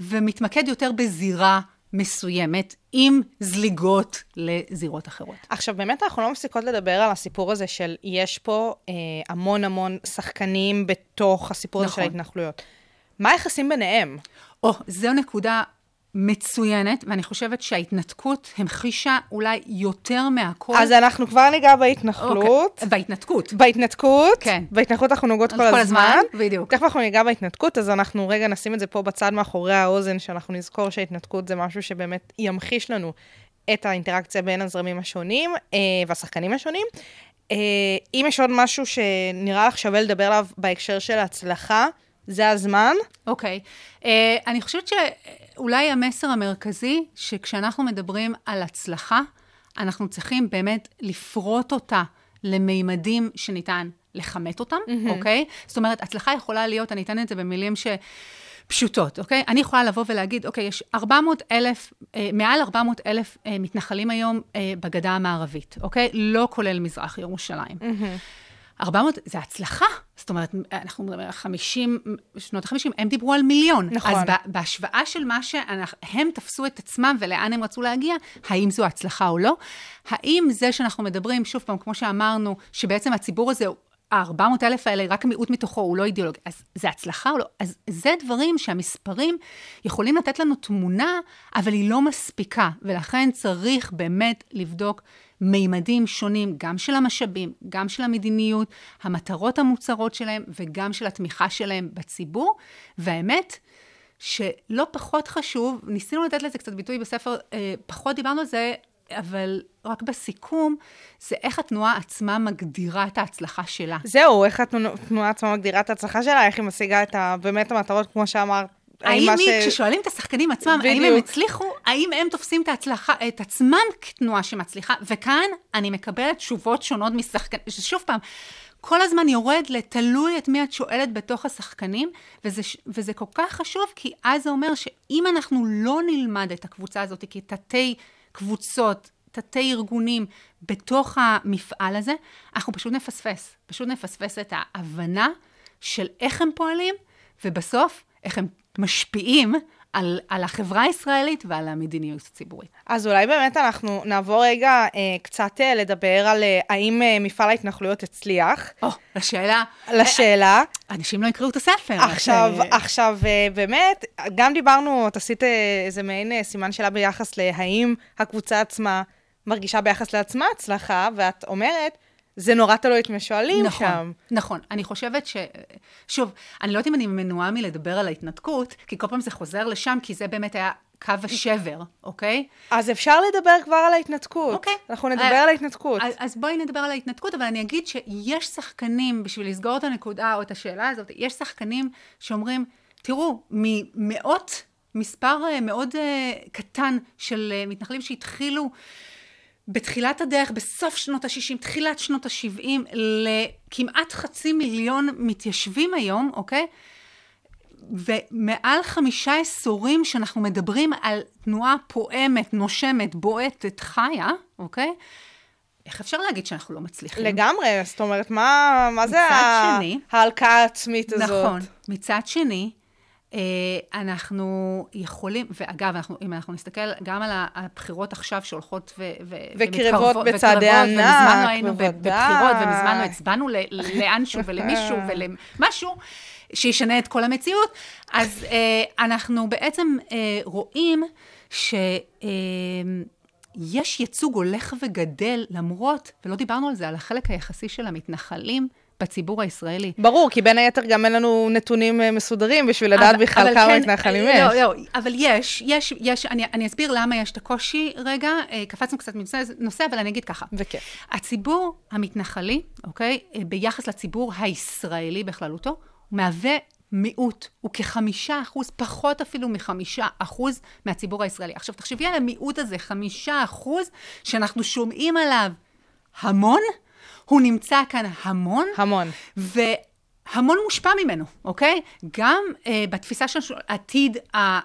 [SPEAKER 2] ומתמקד יותר בזירה מסוימת, עם זליגות לזירות אחרות.
[SPEAKER 1] עכשיו, באמת אנחנו לא מפסיקות לדבר על הסיפור הזה של יש פה אה, המון המון שחקנים בתוך הסיפור הזה של
[SPEAKER 2] נכון.
[SPEAKER 1] ההתנחלויות. מה היחסים ביניהם?
[SPEAKER 2] או, זו נקודה מצוינת, ואני חושבת שההתנתקות המחישה אולי יותר מהכל.
[SPEAKER 1] אז אנחנו כבר ניגע בהתנחלות.
[SPEAKER 2] אוקיי, בהתנתקות.
[SPEAKER 1] בהתנתקות,
[SPEAKER 2] כן.
[SPEAKER 1] בהתנחלות אנחנו נוגעות כל
[SPEAKER 2] כל
[SPEAKER 1] הזמן.
[SPEAKER 2] הזמן, בדיוק.
[SPEAKER 1] תכף אנחנו ניגע בהתנתקות, אז אנחנו רגע נשים את זה פה בצד מאחורי האוזן, שאנחנו נזכור שההתנתקות זה משהו שבאמת ימחיש לנו את האינטראקציה בין הזרמים השונים אה, והשחקנים השונים. אה, אם יש עוד משהו שנראה לך שווה לדבר עליו בהקשר של הצלחה, זה הזמן.
[SPEAKER 2] אוקיי. Uh, אני חושבת שאולי המסר המרכזי, שכשאנחנו מדברים על הצלחה, אנחנו צריכים באמת לפרוט אותה למימדים שניתן לכמת אותם, mm-hmm. אוקיי? זאת אומרת, הצלחה יכולה להיות, אני אתן את זה במילים ש... פשוטות, אוקיי? אני יכולה לבוא ולהגיד, אוקיי, יש 400 אלף, אה, מעל 400 אלף אה, מתנחלים היום אה, בגדה המערבית, אוקיי? לא כולל מזרח ירושלים. Mm-hmm. 400, זה הצלחה. זאת אומרת, אנחנו מדברים על 50, שנות ה-50, הם דיברו על מיליון.
[SPEAKER 1] נכון.
[SPEAKER 2] אז בהשוואה של מה שהם תפסו את עצמם ולאן הם רצו להגיע, האם זו הצלחה או לא? האם זה שאנחנו מדברים, שוב פעם, כמו שאמרנו, שבעצם הציבור הזה, ה-400 אלף האלה, רק מיעוט מתוכו, הוא לא אידיאולוגי, אז זה הצלחה או לא? אז זה דברים שהמספרים יכולים לתת לנו תמונה, אבל היא לא מספיקה, ולכן צריך באמת לבדוק מימדים שונים, גם של המשאבים, גם של המדיניות, המטרות המוצהרות שלהם, וגם של התמיכה שלהם בציבור. והאמת, שלא פחות חשוב, ניסינו לתת לזה קצת ביטוי בספר, אה, פחות דיברנו על זה, אבל רק בסיכום, זה איך התנועה עצמה מגדירה את ההצלחה שלה.
[SPEAKER 1] זהו, איך התנועה עצמה מגדירה את ההצלחה שלה, איך היא משיגה את ה, באמת המטרות, כמו שאמרת.
[SPEAKER 2] האם היא, כששואלים את השחקנים עצמם, האם הם
[SPEAKER 1] בדיוק.
[SPEAKER 2] הצליחו, האם הם תופסים את, ההצלחה, את עצמם כתנועה שמצליחה? וכאן אני מקבלת תשובות שונות משחקנים, ששוב פעם, כל הזמן יורד לתלוי את מי את שואלת בתוך השחקנים, וזה, ש- וזה כל כך חשוב, כי אז זה אומר שאם אנחנו לא נלמד את הקבוצה הזאת כתתי קבוצות תתי ארגונים בתוך המפעל הזה, אנחנו פשוט נפספס. פשוט נפספס את ההבנה של איך הם פועלים, ובסוף, איך הם משפיעים על, על החברה הישראלית ועל המדיניות הציבורית.
[SPEAKER 1] אז אולי באמת אנחנו נעבור רגע אה, קצת אה, לדבר על אה, האם אה, מפעל ההתנחלויות הצליח.
[SPEAKER 2] או, לשאלה.
[SPEAKER 1] לשאלה.
[SPEAKER 2] אנשים לא יקראו את הספר.
[SPEAKER 1] עכשיו,
[SPEAKER 2] אה,
[SPEAKER 1] עכשיו, אה, באמת, גם דיברנו, את עשית אה, איזה מעין אה, סימן שאלה ביחס להאם הקבוצה עצמה מרגישה ביחס לעצמה הצלחה, ואת אומרת, זה נורא תלוי את מי שואלים
[SPEAKER 2] נכון,
[SPEAKER 1] שם.
[SPEAKER 2] נכון. אני חושבת ש... שוב, אני לא יודעת אם אני מנועה מלדבר על ההתנתקות, כי כל פעם זה חוזר לשם, כי זה באמת היה קו השבר, אוקיי?
[SPEAKER 1] אז אפשר לדבר כבר על ההתנתקות.
[SPEAKER 2] אוקיי.
[SPEAKER 1] אנחנו נדבר
[SPEAKER 2] אה,
[SPEAKER 1] על ההתנתקות.
[SPEAKER 2] אז, אז בואי נדבר על ההתנתקות, אבל אני אגיד שיש שחקנים, בשביל לסגור את הנקודה או את השאלה הזאת, יש שחקנים שאומרים, תראו, ממאות, מספר אה, מאוד uh, קטן של מתנחלים שהתחילו בתחילת הדרך, בסוף שנות ה-60, תחילת שנות ה-70, לכמעט חצי מיליון מתיישבים היום, אוקיי? ומעל חמישה עשורים שאנחנו מדברים על תנועה פועמת, נושמת, בועטת, חיה, אוקיי? איך אפשר להגיד שאנחנו לא מצליחים?
[SPEAKER 1] לגמרי, זאת אומרת, מה, מה זה
[SPEAKER 2] שני-
[SPEAKER 1] ההלקאה העצמית הזאת?
[SPEAKER 2] נכון. מצד שני, אנחנו יכולים, ואגב, אנחנו, אם אנחנו נסתכל גם על הבחירות עכשיו שהולכות ו, ו,
[SPEAKER 1] וקרבות
[SPEAKER 2] ומתקרבות-
[SPEAKER 1] בצעדי ענק,
[SPEAKER 2] ומזמן לא היינו
[SPEAKER 1] בוודאי.
[SPEAKER 2] בבחירות, ומזמן לא הצבענו ל- לאנשהו ולמישהו [laughs] ולמשהו שישנה את כל המציאות. אז אה, אנחנו בעצם אה, רואים ש... אה, יש ייצוג הולך וגדל, למרות, ולא דיברנו על זה, על החלק היחסי של המתנחלים בציבור הישראלי.
[SPEAKER 1] ברור, כי בין היתר גם אין לנו נתונים אה, מסודרים בשביל לדעת
[SPEAKER 2] אבל-
[SPEAKER 1] בכלל
[SPEAKER 2] אבל
[SPEAKER 1] כמה
[SPEAKER 2] כן,
[SPEAKER 1] מתנחלים
[SPEAKER 2] לא,
[SPEAKER 1] יש.
[SPEAKER 2] לא, אבל יש, יש, יש, אני, אני אסביר למה יש את הקושי רגע, אה, קפצנו קצת מנושא נושא, אבל אני אגיד ככה.
[SPEAKER 1] וכן.
[SPEAKER 2] הציבור המתנחלי, אוקיי, אה, ביחס לציבור הישראלי בכללותו, מהווה מיעוט, הוא כחמישה אחוז, פחות אפילו מחמישה אחוז מהציבור הישראלי. עכשיו, תחשבי על המיעוט הזה, חמישה אחוז, שאנחנו שומעים עליו המון, הוא נמצא כאן המון.
[SPEAKER 1] המון.
[SPEAKER 2] והמון מושפע ממנו, אוקיי? גם אה, בתפיסה של עתיד ה- ה-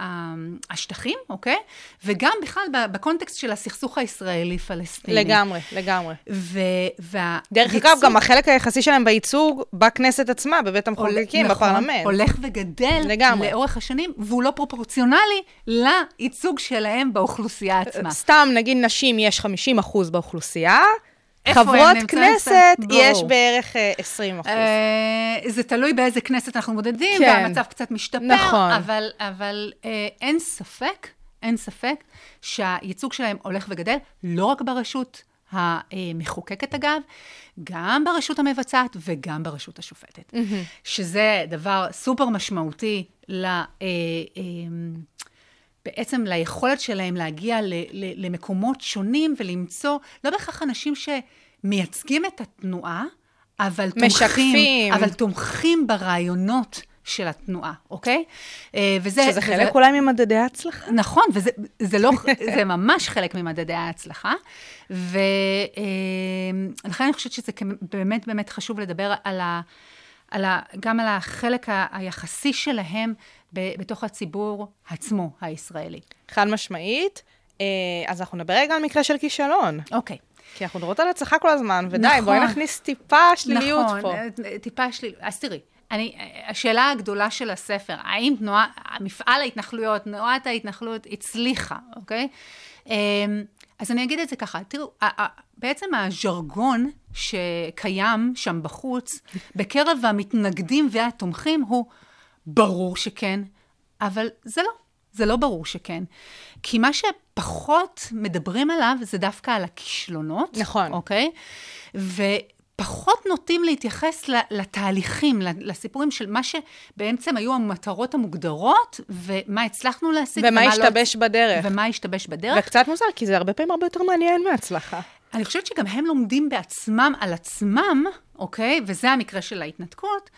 [SPEAKER 2] ה- השטחים, אוקיי? וגם בכלל בקונטקסט של הסכסוך הישראלי-פלסטיני.
[SPEAKER 1] לגמרי, לגמרי.
[SPEAKER 2] ו- וה-
[SPEAKER 1] דרך
[SPEAKER 2] ייצוג
[SPEAKER 1] אגב, גם החלק היחסי שלהם בייצוג בכנסת עצמה, בבית המחוקקים,
[SPEAKER 2] נכון,
[SPEAKER 1] בפרלמנט.
[SPEAKER 2] הולך וגדל
[SPEAKER 1] לגמרי.
[SPEAKER 2] לאורך השנים, והוא לא פרופורציונלי לייצוג שלהם באוכלוסייה עצמה.
[SPEAKER 1] סתם, נגיד נשים יש 50 אחוז באוכלוסייה,
[SPEAKER 2] איפה הם
[SPEAKER 1] חברות? כנסת. יש בערך אה, 20 אחוז.
[SPEAKER 2] אה, זה תלוי באיזה כנסת אנחנו מודדים,
[SPEAKER 1] כן.
[SPEAKER 2] והמצב קצת משתפר,
[SPEAKER 1] נכון.
[SPEAKER 2] אבל, אבל אה, אין ספק, אין ספק שהייצוג שלהם הולך וגדל, לא רק ברשות המחוקקת אגב, גם ברשות המבצעת וגם ברשות השופטת, שזה דבר סופר משמעותי ל... אה, אה, בעצם ליכולת שלהם להגיע ל, ל, למקומות שונים ולמצוא, לא בהכרח אנשים שמייצגים את התנועה, אבל תומכים,
[SPEAKER 1] משקפים.
[SPEAKER 2] אבל תומכים ברעיונות של התנועה, אוקיי? אה, וזה...
[SPEAKER 1] שזה
[SPEAKER 2] וזה-
[SPEAKER 1] חלק אולי ממדדי ההצלחה.
[SPEAKER 2] נכון, וזה זה לא, זה ממש חלק ממדדי ההצלחה. ולכן אני חושבת שזה באמת באמת חשוב לדבר על ה, על ה, גם על החלק ה- היחסי שלהם בתוך הציבור עצמו, הישראלי.
[SPEAKER 1] חד משמעית. אה, אז אנחנו נדבר רגע על מקרה של כישלון.
[SPEAKER 2] אוקיי.
[SPEAKER 1] כי אנחנו מדברות על הצלחה כל הזמן, ודי,
[SPEAKER 2] נכון.
[SPEAKER 1] בואי נכניס טיפה שליליות
[SPEAKER 2] נכון,
[SPEAKER 1] פה.
[SPEAKER 2] אה, טיפה שליל... אז תראי, אני, השאלה הגדולה של הספר, האם תנועה, מפעל ההתנחלויות, תנועת ההתנחלות הצליחה, אוקיי? אמ, אז אני אגיד את זה ככה, תראו, בעצם הז'רגון שקיים שם בחוץ, בקרב המתנגדים והתומכים, הוא ברור שכן, אבל זה לא. זה לא ברור שכן. כי מה שפחות מדברים עליו זה דווקא על הכישלונות.
[SPEAKER 1] נכון.
[SPEAKER 2] אוקיי? ופחות נוטים להתייחס לתהליכים, לסיפורים של מה שבעצם היו המטרות המוגדרות, ומה הצלחנו להשיג.
[SPEAKER 1] ומה
[SPEAKER 2] לא-
[SPEAKER 1] השתבש בדרך.
[SPEAKER 2] ומה השתבש בדרך.
[SPEAKER 1] וקצת מוזר, כי זה הרבה פעמים הרבה יותר מעניין מהצלחה.
[SPEAKER 2] אני חושבת שגם הם לומדים בעצמם על עצמם, אוקיי? וזה המקרה של ההתנתקות,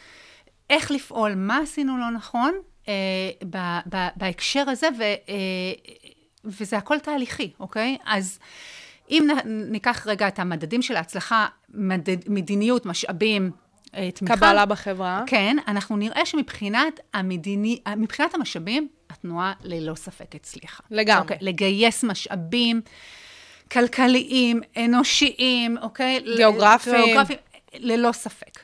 [SPEAKER 2] איך לפעול, מה עשינו לא נכון אה, ב- ב- בהקשר הזה, ו, אה, וזה הכל תהליכי, אוקיי? אז אם נ- ניקח רגע את המדדים של ההצלחה, מדד, מדיניות, משאבים, אה, תמיכה.
[SPEAKER 1] קבלה בחברה.
[SPEAKER 2] כן, אנחנו נראה שמבחינת המדיני, מבחינת המשאבים, התנועה ללא ספק הצליחה.
[SPEAKER 1] לגמרי.
[SPEAKER 2] אוקיי, לגייס משאבים. כלכליים, אנושיים, אוקיי?
[SPEAKER 1] גיאוגרפיים.
[SPEAKER 2] גיאוגרפיים, ללא ספק.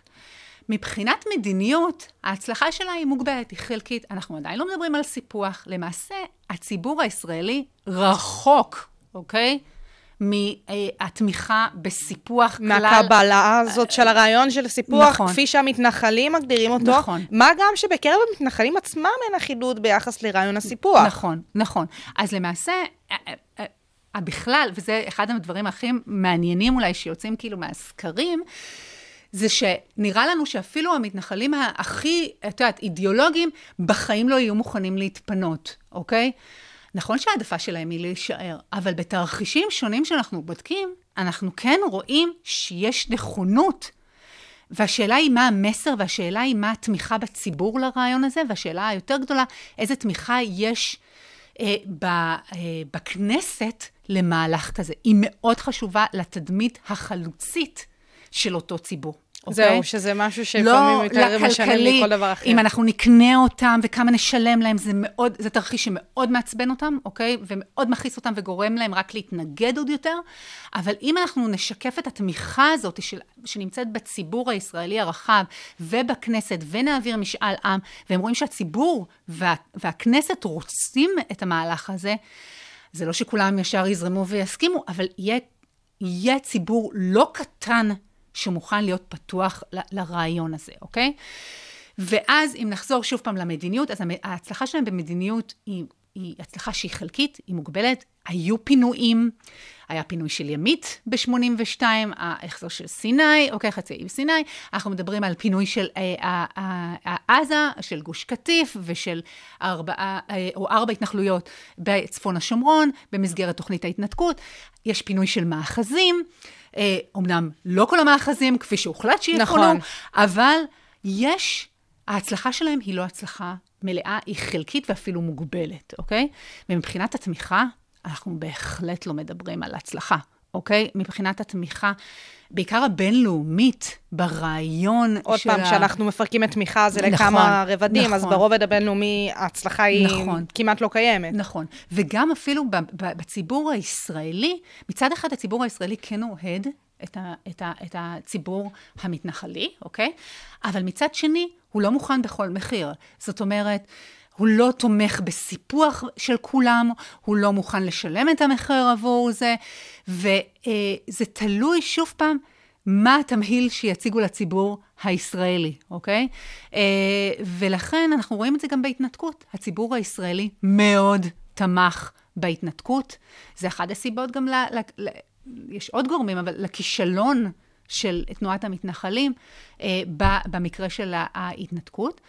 [SPEAKER 2] מבחינת מדיניות, ההצלחה שלה היא מוגבלת, היא חלקית. אנחנו עדיין לא מדברים על סיפוח. למעשה, הציבור הישראלי רחוק, אוקיי? מהתמיכה בסיפוח כלל.
[SPEAKER 1] מהקבלה הזאת של הרעיון של סיפוח,
[SPEAKER 2] נכון.
[SPEAKER 1] כפי שהמתנחלים מגדירים אותו.
[SPEAKER 2] נכון.
[SPEAKER 1] מה גם שבקרב המתנחלים עצמם אין אחידות ביחס לרעיון הסיפוח.
[SPEAKER 2] נכון, נכון. אז למעשה, בכלל, וזה אחד הדברים הכי מעניינים אולי שיוצאים כאילו מהסקרים, זה שנראה לנו שאפילו המתנחלים הכי, את יודעת, אידיאולוגיים, בחיים לא יהיו מוכנים להתפנות, אוקיי? נכון שההעדפה שלהם היא להישאר, אבל בתרחישים שונים שאנחנו בודקים, אנחנו כן רואים שיש נכונות. והשאלה היא מה המסר, והשאלה היא מה התמיכה בציבור לרעיון הזה, והשאלה היותר גדולה, איזה תמיכה יש אה, ב, אה, בכנסת למהלך כזה. היא מאוד חשובה לתדמית החלוצית של אותו ציבור.
[SPEAKER 1] זהו,
[SPEAKER 2] אוקיי?
[SPEAKER 1] שזה משהו שלפעמים יותר משנה
[SPEAKER 2] לכלכלי,
[SPEAKER 1] מכל דבר אחר.
[SPEAKER 2] אם אנחנו נקנה אותם וכמה נשלם להם, זה מאוד, זה תרחיש שמאוד מעצבן אותם, אוקיי? ומאוד מכעיס אותם וגורם להם רק להתנגד עוד יותר. אבל אם אנחנו נשקף את התמיכה הזאת של, שנמצאת בציבור הישראלי הרחב ובכנסת, ונעביר משאל עם, והם רואים שהציבור וה, והכנסת רוצים את המהלך הזה, זה לא שכולם ישר יזרמו ויסכימו, אבל יהיה, יהיה ציבור לא קטן שמוכן להיות פתוח ל- לרעיון הזה, אוקיי? ואז אם נחזור שוב פעם למדיניות, אז ההצלחה שלהם במדיניות היא, היא הצלחה שהיא חלקית, היא מוגבלת. היו פינויים, היה פינוי של ימית ב-82, ההחזר של סיני, אוקיי, חצי האי סיני. אנחנו מדברים על פינוי של אה, אה, עזה, של גוש קטיף ושל ארבעה, אה, או ארבע התנחלויות בצפון השומרון, במסגרת תוכנית ההתנתקות. יש פינוי של מאחזים. אה, אומנם לא כל המאחזים, כפי שהוחלט שיפונו,
[SPEAKER 1] נכון.
[SPEAKER 2] אבל יש, ההצלחה שלהם היא לא הצלחה מלאה, היא חלקית ואפילו מוגבלת, אוקיי? ומבחינת התמיכה, אנחנו בהחלט לא מדברים על הצלחה, אוקיי? מבחינת התמיכה, בעיקר הבינלאומית, ברעיון
[SPEAKER 1] עוד
[SPEAKER 2] של
[SPEAKER 1] פעם,
[SPEAKER 2] ה-
[SPEAKER 1] כשאנחנו מפרקים את תמיכה הזה
[SPEAKER 2] נכון,
[SPEAKER 1] לכמה רבדים, אז
[SPEAKER 2] נכון.
[SPEAKER 1] ברובד הבינלאומי ההצלחה היא
[SPEAKER 2] נכון.
[SPEAKER 1] כמעט לא קיימת.
[SPEAKER 2] נכון. וגם אפילו בציבור הישראלי, מצד אחד הציבור הישראלי כן אוהד את, ה, את, ה, את הציבור המתנחלי, אוקיי? אבל מצד שני, הוא לא מוכן בכל מחיר. זאת אומרת, הוא לא תומך בסיפוח של כולם, הוא לא מוכן לשלם את המחיר עבור זה, וזה תלוי שוב פעם מה התמהיל שיציגו לציבור הישראלי, אוקיי? אה, ולכן אנחנו רואים את זה גם בהתנתקות. הציבור הישראלי מאוד תמך בהתנתקות. זה אחת הסיבות גם ל... ל, ל יש עוד גורמים, אבל לכישלון של תנועת המתנחלים אה, ב- במקרה של ההתנתקות.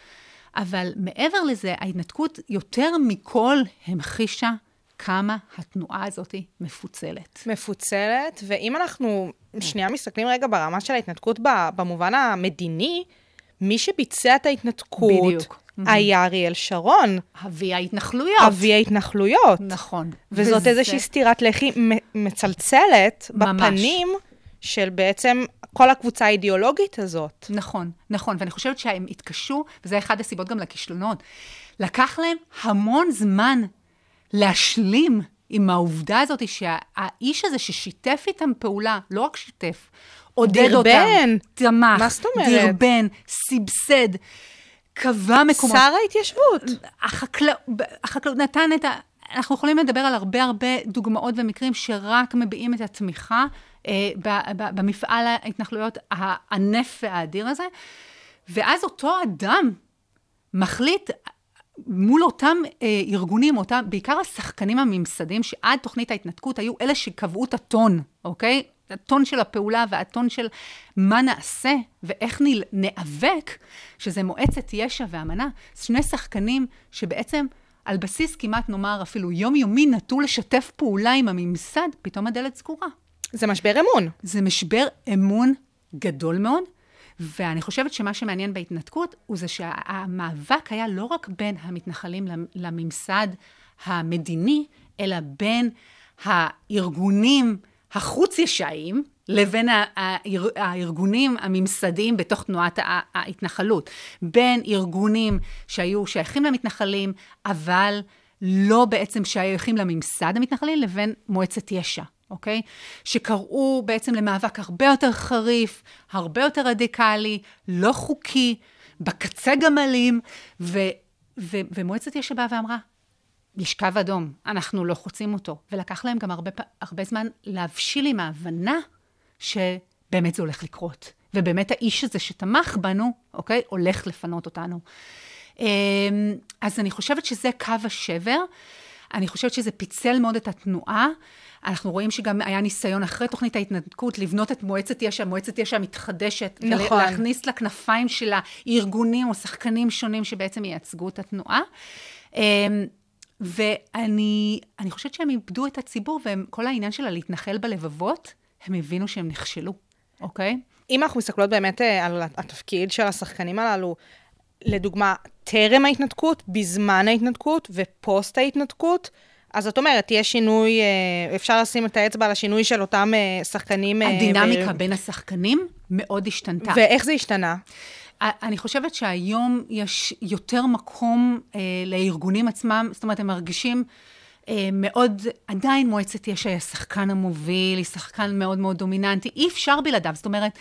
[SPEAKER 2] אבל מעבר לזה, ההתנתקות יותר מכל המחישה כמה התנועה הזאת מפוצלת.
[SPEAKER 1] מפוצלת, ואם אנחנו שנייה מסתכלים רגע ברמה של ההתנתקות במובן המדיני, מי שביצע את ההתנתקות
[SPEAKER 2] בדיוק.
[SPEAKER 1] היה אריאל שרון,
[SPEAKER 2] אבי ההתנחלויות.
[SPEAKER 1] אבי ההתנחלויות.
[SPEAKER 2] נכון.
[SPEAKER 1] וזאת
[SPEAKER 2] וזה-
[SPEAKER 1] איזושהי סטירת לחי מצלצלת
[SPEAKER 2] ממש.
[SPEAKER 1] בפנים של בעצם כל הקבוצה האידיאולוגית הזאת.
[SPEAKER 2] נכון, נכון, ואני חושבת שהם התקשו, וזה אחד הסיבות גם לכישלונות. לקח להם המון זמן להשלים עם העובדה הזאת שהאיש הזה ששיתף איתם פעולה, לא רק שיתף, עודד אותם.
[SPEAKER 1] דרבן.
[SPEAKER 2] תמך.
[SPEAKER 1] מה זאת אומרת?
[SPEAKER 2] דרבן, סבסד, קבע מקומות.
[SPEAKER 1] שר ההתיישבות.
[SPEAKER 2] החקלאות, החקלאות נתן את ה... אנחנו יכולים לדבר על הרבה הרבה דוגמאות ומקרים שרק מביעים את התמיכה אה, ב, ב, במפעל ההתנחלויות הענף והאדיר הזה, ואז אותו אדם מחליט מול אותם אה, ארגונים, אותם, בעיקר השחקנים הממסדיים, שעד תוכנית ההתנתקות היו אלה שקבעו את הטון, אוקיי? הטון של הפעולה והטון של מה נעשה ואיך. ניאבק, שזה מועצת יש"ע ואמנה. שני שחקנים שבעצם על בסיס כמעט נאמר אפילו יומיומי נטו לשתף פעולה עם הממסד, פתאום הדלת סגורה.
[SPEAKER 1] זה משבר אמון.
[SPEAKER 2] זה משבר אמון גדול מאוד, ואני חושבת שמה שמעניין בהתנתקות הוא זה שהמאבק היה לא רק בין המתנחלים לממסד המדיני, אלא בין הארגונים החוץ-ישאיים לבין האר, הארגונים הממסדיים בתוך תנועת ההתנחלות. בין ארגונים שהיו שייכים למתנחלים, אבל לא בעצם שייכים לממסד המתנחלי, לבין מועצת יש"ע. אוקיי? שקראו בעצם למאבק הרבה יותר חריף, הרבה יותר רדיקלי, לא חוקי, בקצה גם אלים, ו, ו, ומועצת יש"ע באה ואמרה, יש קו אדום, אנחנו לא חוצים אותו. ולקח להם גם הרבה, הרבה זמן להבשיל עם ההבנה שבאמת זה הולך לקרות. ובאמת האיש הזה שתמך בנו, אוקיי, הולך לפנות אותנו. אמ, אז אני חושבת שזה קו השבר. אני חושבת שזה פיצל מאוד את התנועה. אנחנו רואים שגם היה ניסיון אחרי תוכנית ההתנתקות לבנות את מועצת יש"ע, מועצת יש"ע מתחדשת.
[SPEAKER 1] נכון.
[SPEAKER 2] להכניס לכנפיים שלה ארגונים או שחקנים שונים שבעצם ייצגו את התנועה. אמ, ואני אני חושבת שהם איבדו את הציבור, וכל העניין של הלהתנחל בלבבות, הם הבינו שהם נכשלו, אוקיי?
[SPEAKER 1] אם אנחנו מסתכלות באמת אה, על התפקיד של השחקנים הללו, לדוגמה, טרם ההתנתקות, בזמן ההתנתקות ופוסט ההתנתקות, אז זאת אומרת, יש שינוי, אה, אפשר לשים את האצבע על השינוי של אותם אה, שחקנים... אה,
[SPEAKER 2] הדינמיקה
[SPEAKER 1] ו-
[SPEAKER 2] בין השחקנים מאוד השתנתה.
[SPEAKER 1] ואיך זה השתנה?
[SPEAKER 2] אני חושבת שהיום יש יותר מקום אה, לארגונים עצמם, זאת אומרת, הם מרגישים אה, מאוד, עדיין מועצת יש"ע היא השחקן המוביל, היא שחקן מאוד מאוד דומיננטי, אי אפשר בלעדיו. זאת אומרת,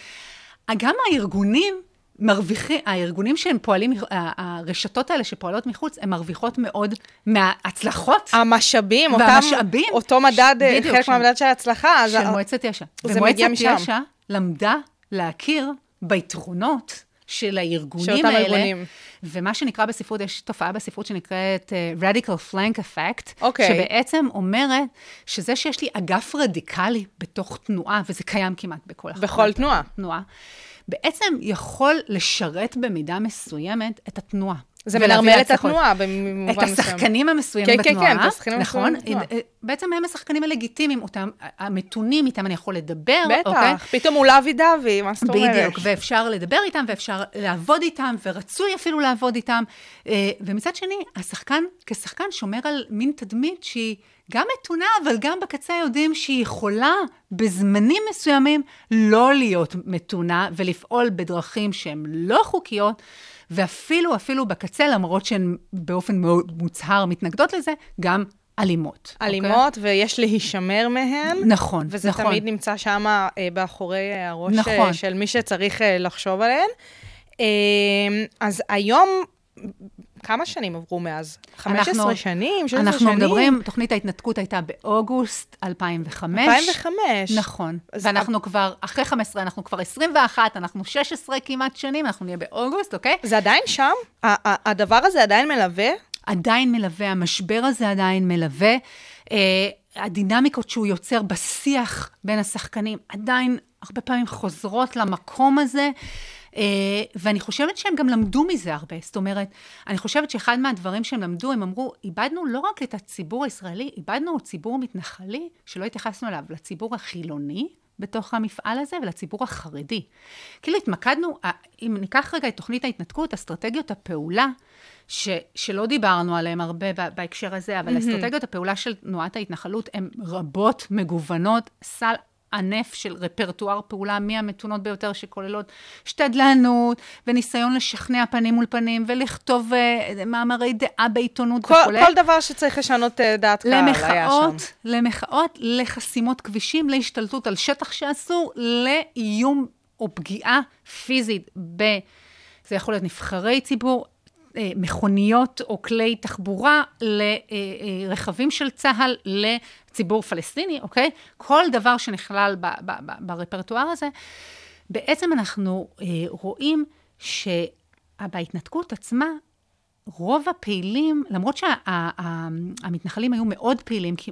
[SPEAKER 2] גם הארגונים מרוויחים, הארגונים שהם פועלים, הרשתות האלה שפועלות מחוץ, הן מרוויחות מאוד מההצלחות
[SPEAKER 1] המשאבים, אותם,
[SPEAKER 2] והמשאבים.
[SPEAKER 1] אותו מדד, אה,
[SPEAKER 2] בדיוק,
[SPEAKER 1] חלק
[SPEAKER 2] של-
[SPEAKER 1] מהמדד של ההצלחה. אז
[SPEAKER 2] של
[SPEAKER 1] ה-
[SPEAKER 2] מועצת יש"ע. ומועצת. יש"ע למדה להכיר ביתרונות של הארגונים
[SPEAKER 1] של אותם
[SPEAKER 2] האלה.
[SPEAKER 1] ארגונים.
[SPEAKER 2] ומה שנקרא בספרות, יש תופעה בספרות שנקראת uh, Radical Flank Effect,
[SPEAKER 1] אוקיי.
[SPEAKER 2] שבעצם אומרת שזה שיש לי אגף רדיקלי בתוך תנועה, וזה קיים כמעט בכל
[SPEAKER 1] בכל תנועה.
[SPEAKER 2] תנועה, בעצם יכול לשרת במידה מסוימת את התנועה.
[SPEAKER 1] זה מנרמל את. התנועה במובן
[SPEAKER 2] את
[SPEAKER 1] מסוים.
[SPEAKER 2] השחקנים המסוימים
[SPEAKER 1] כן, כן,
[SPEAKER 2] בתנועה.
[SPEAKER 1] כן, את השחקנים
[SPEAKER 2] נכון?
[SPEAKER 1] המסוימים בתנועה.
[SPEAKER 2] בעצם הם השחקנים הלגיטימיים, אותם, המתונים, איתם אני יכול לדבר, אוקיי?
[SPEAKER 1] בטח, פתאום הוא לוי דווי, מה זאת אומרת?
[SPEAKER 2] בדיוק, ואפשר לדבר איתם, ואפשר לעבוד איתם, ורצוי אפילו לעבוד איתם. אה, ומצד שני, השחקן, כשחקן, שומר על מין תדמית שהיא גם מתונה, אבל גם בקצה יודעים שהיא יכולה בזמנים מסוימים לא להיות מתונה, ולפעול בדרכים שהן לא חוקיות. ואפילו, אפילו בקצה, למרות שהן באופן מאוד מוצהר מתנגדות לזה, גם אלימות. אוקיי?
[SPEAKER 1] אלימות, ויש להישמר מהן.
[SPEAKER 2] נכון,
[SPEAKER 1] וזה
[SPEAKER 2] נכון.
[SPEAKER 1] תמיד נמצא שם אה, באחורי הראש
[SPEAKER 2] נכון.
[SPEAKER 1] אה, של מי שצריך אה, לחשוב עליהן. אה, אז היום, כמה שנים עברו מאז? 15
[SPEAKER 2] אנחנו-
[SPEAKER 1] שנים? 16
[SPEAKER 2] אנחנו
[SPEAKER 1] שנים?
[SPEAKER 2] מדברים, תוכנית ההתנתקות הייתה באוגוסט 2005.
[SPEAKER 1] 2005.
[SPEAKER 2] נכון. ואנחנו כבר, אחרי 15, אנחנו כבר 21, אנחנו 16 כמעט שנים, אנחנו נהיה באוגוסט, אוקיי?
[SPEAKER 1] זה עדיין שם? הדבר הזה עדיין מלווה?
[SPEAKER 2] עדיין מלווה, המשבר הזה עדיין מלווה. אה, הדינמיקות שהוא יוצר בשיח בין השחקנים עדיין הרבה פעמים חוזרות למקום הזה. אה, ואני חושבת שהם גם למדו מזה הרבה. זאת אומרת, אני חושבת שאחד מהדברים שהם למדו, הם אמרו, איבדנו לא רק את הציבור הישראלי, איבדנו ציבור מתנחלי שלא התייחסנו אליו, לציבור החילוני. בתוך המפעל הזה ולציבור החרדי. כאילו התמקדנו, אם ניקח רגע את תוכנית ההתנתקות, אסטרטגיות הפעולה, ש, שלא דיברנו עליהן הרבה בהקשר הזה, אבל mm-hmm. אסטרטגיות הפעולה של תנועת ההתנחלות הן רבות, מגוונות, סל ענף של רפרטואר פעולה מהמתונות ביותר, שכוללות שתדלנות, וניסיון לשכנע פנים מול פנים, ולכתוב uh, מאמרי דעה בעיתונות וכולי.
[SPEAKER 1] כל דבר שצריך לשנות אה, דעת קהל היה שם.
[SPEAKER 2] למחאות, למחאות, לחסימות כבישים, להשתלטות על שטח שאסור, לאיום או פגיעה פיזית ב... זה יכול להיות נבחרי ציבור, אה, מכוניות או כלי תחבורה לרכבים של צה"ל, לציבור פלסטיני, אוקיי? כל דבר שנכלל ב- ב- ב- ברפרטואר הזה. בעצם אנחנו אה, רואים שבהתנתקות עצמה, רוב הפעילים, למרות שהמתנחלים היו מאוד פעילים, כי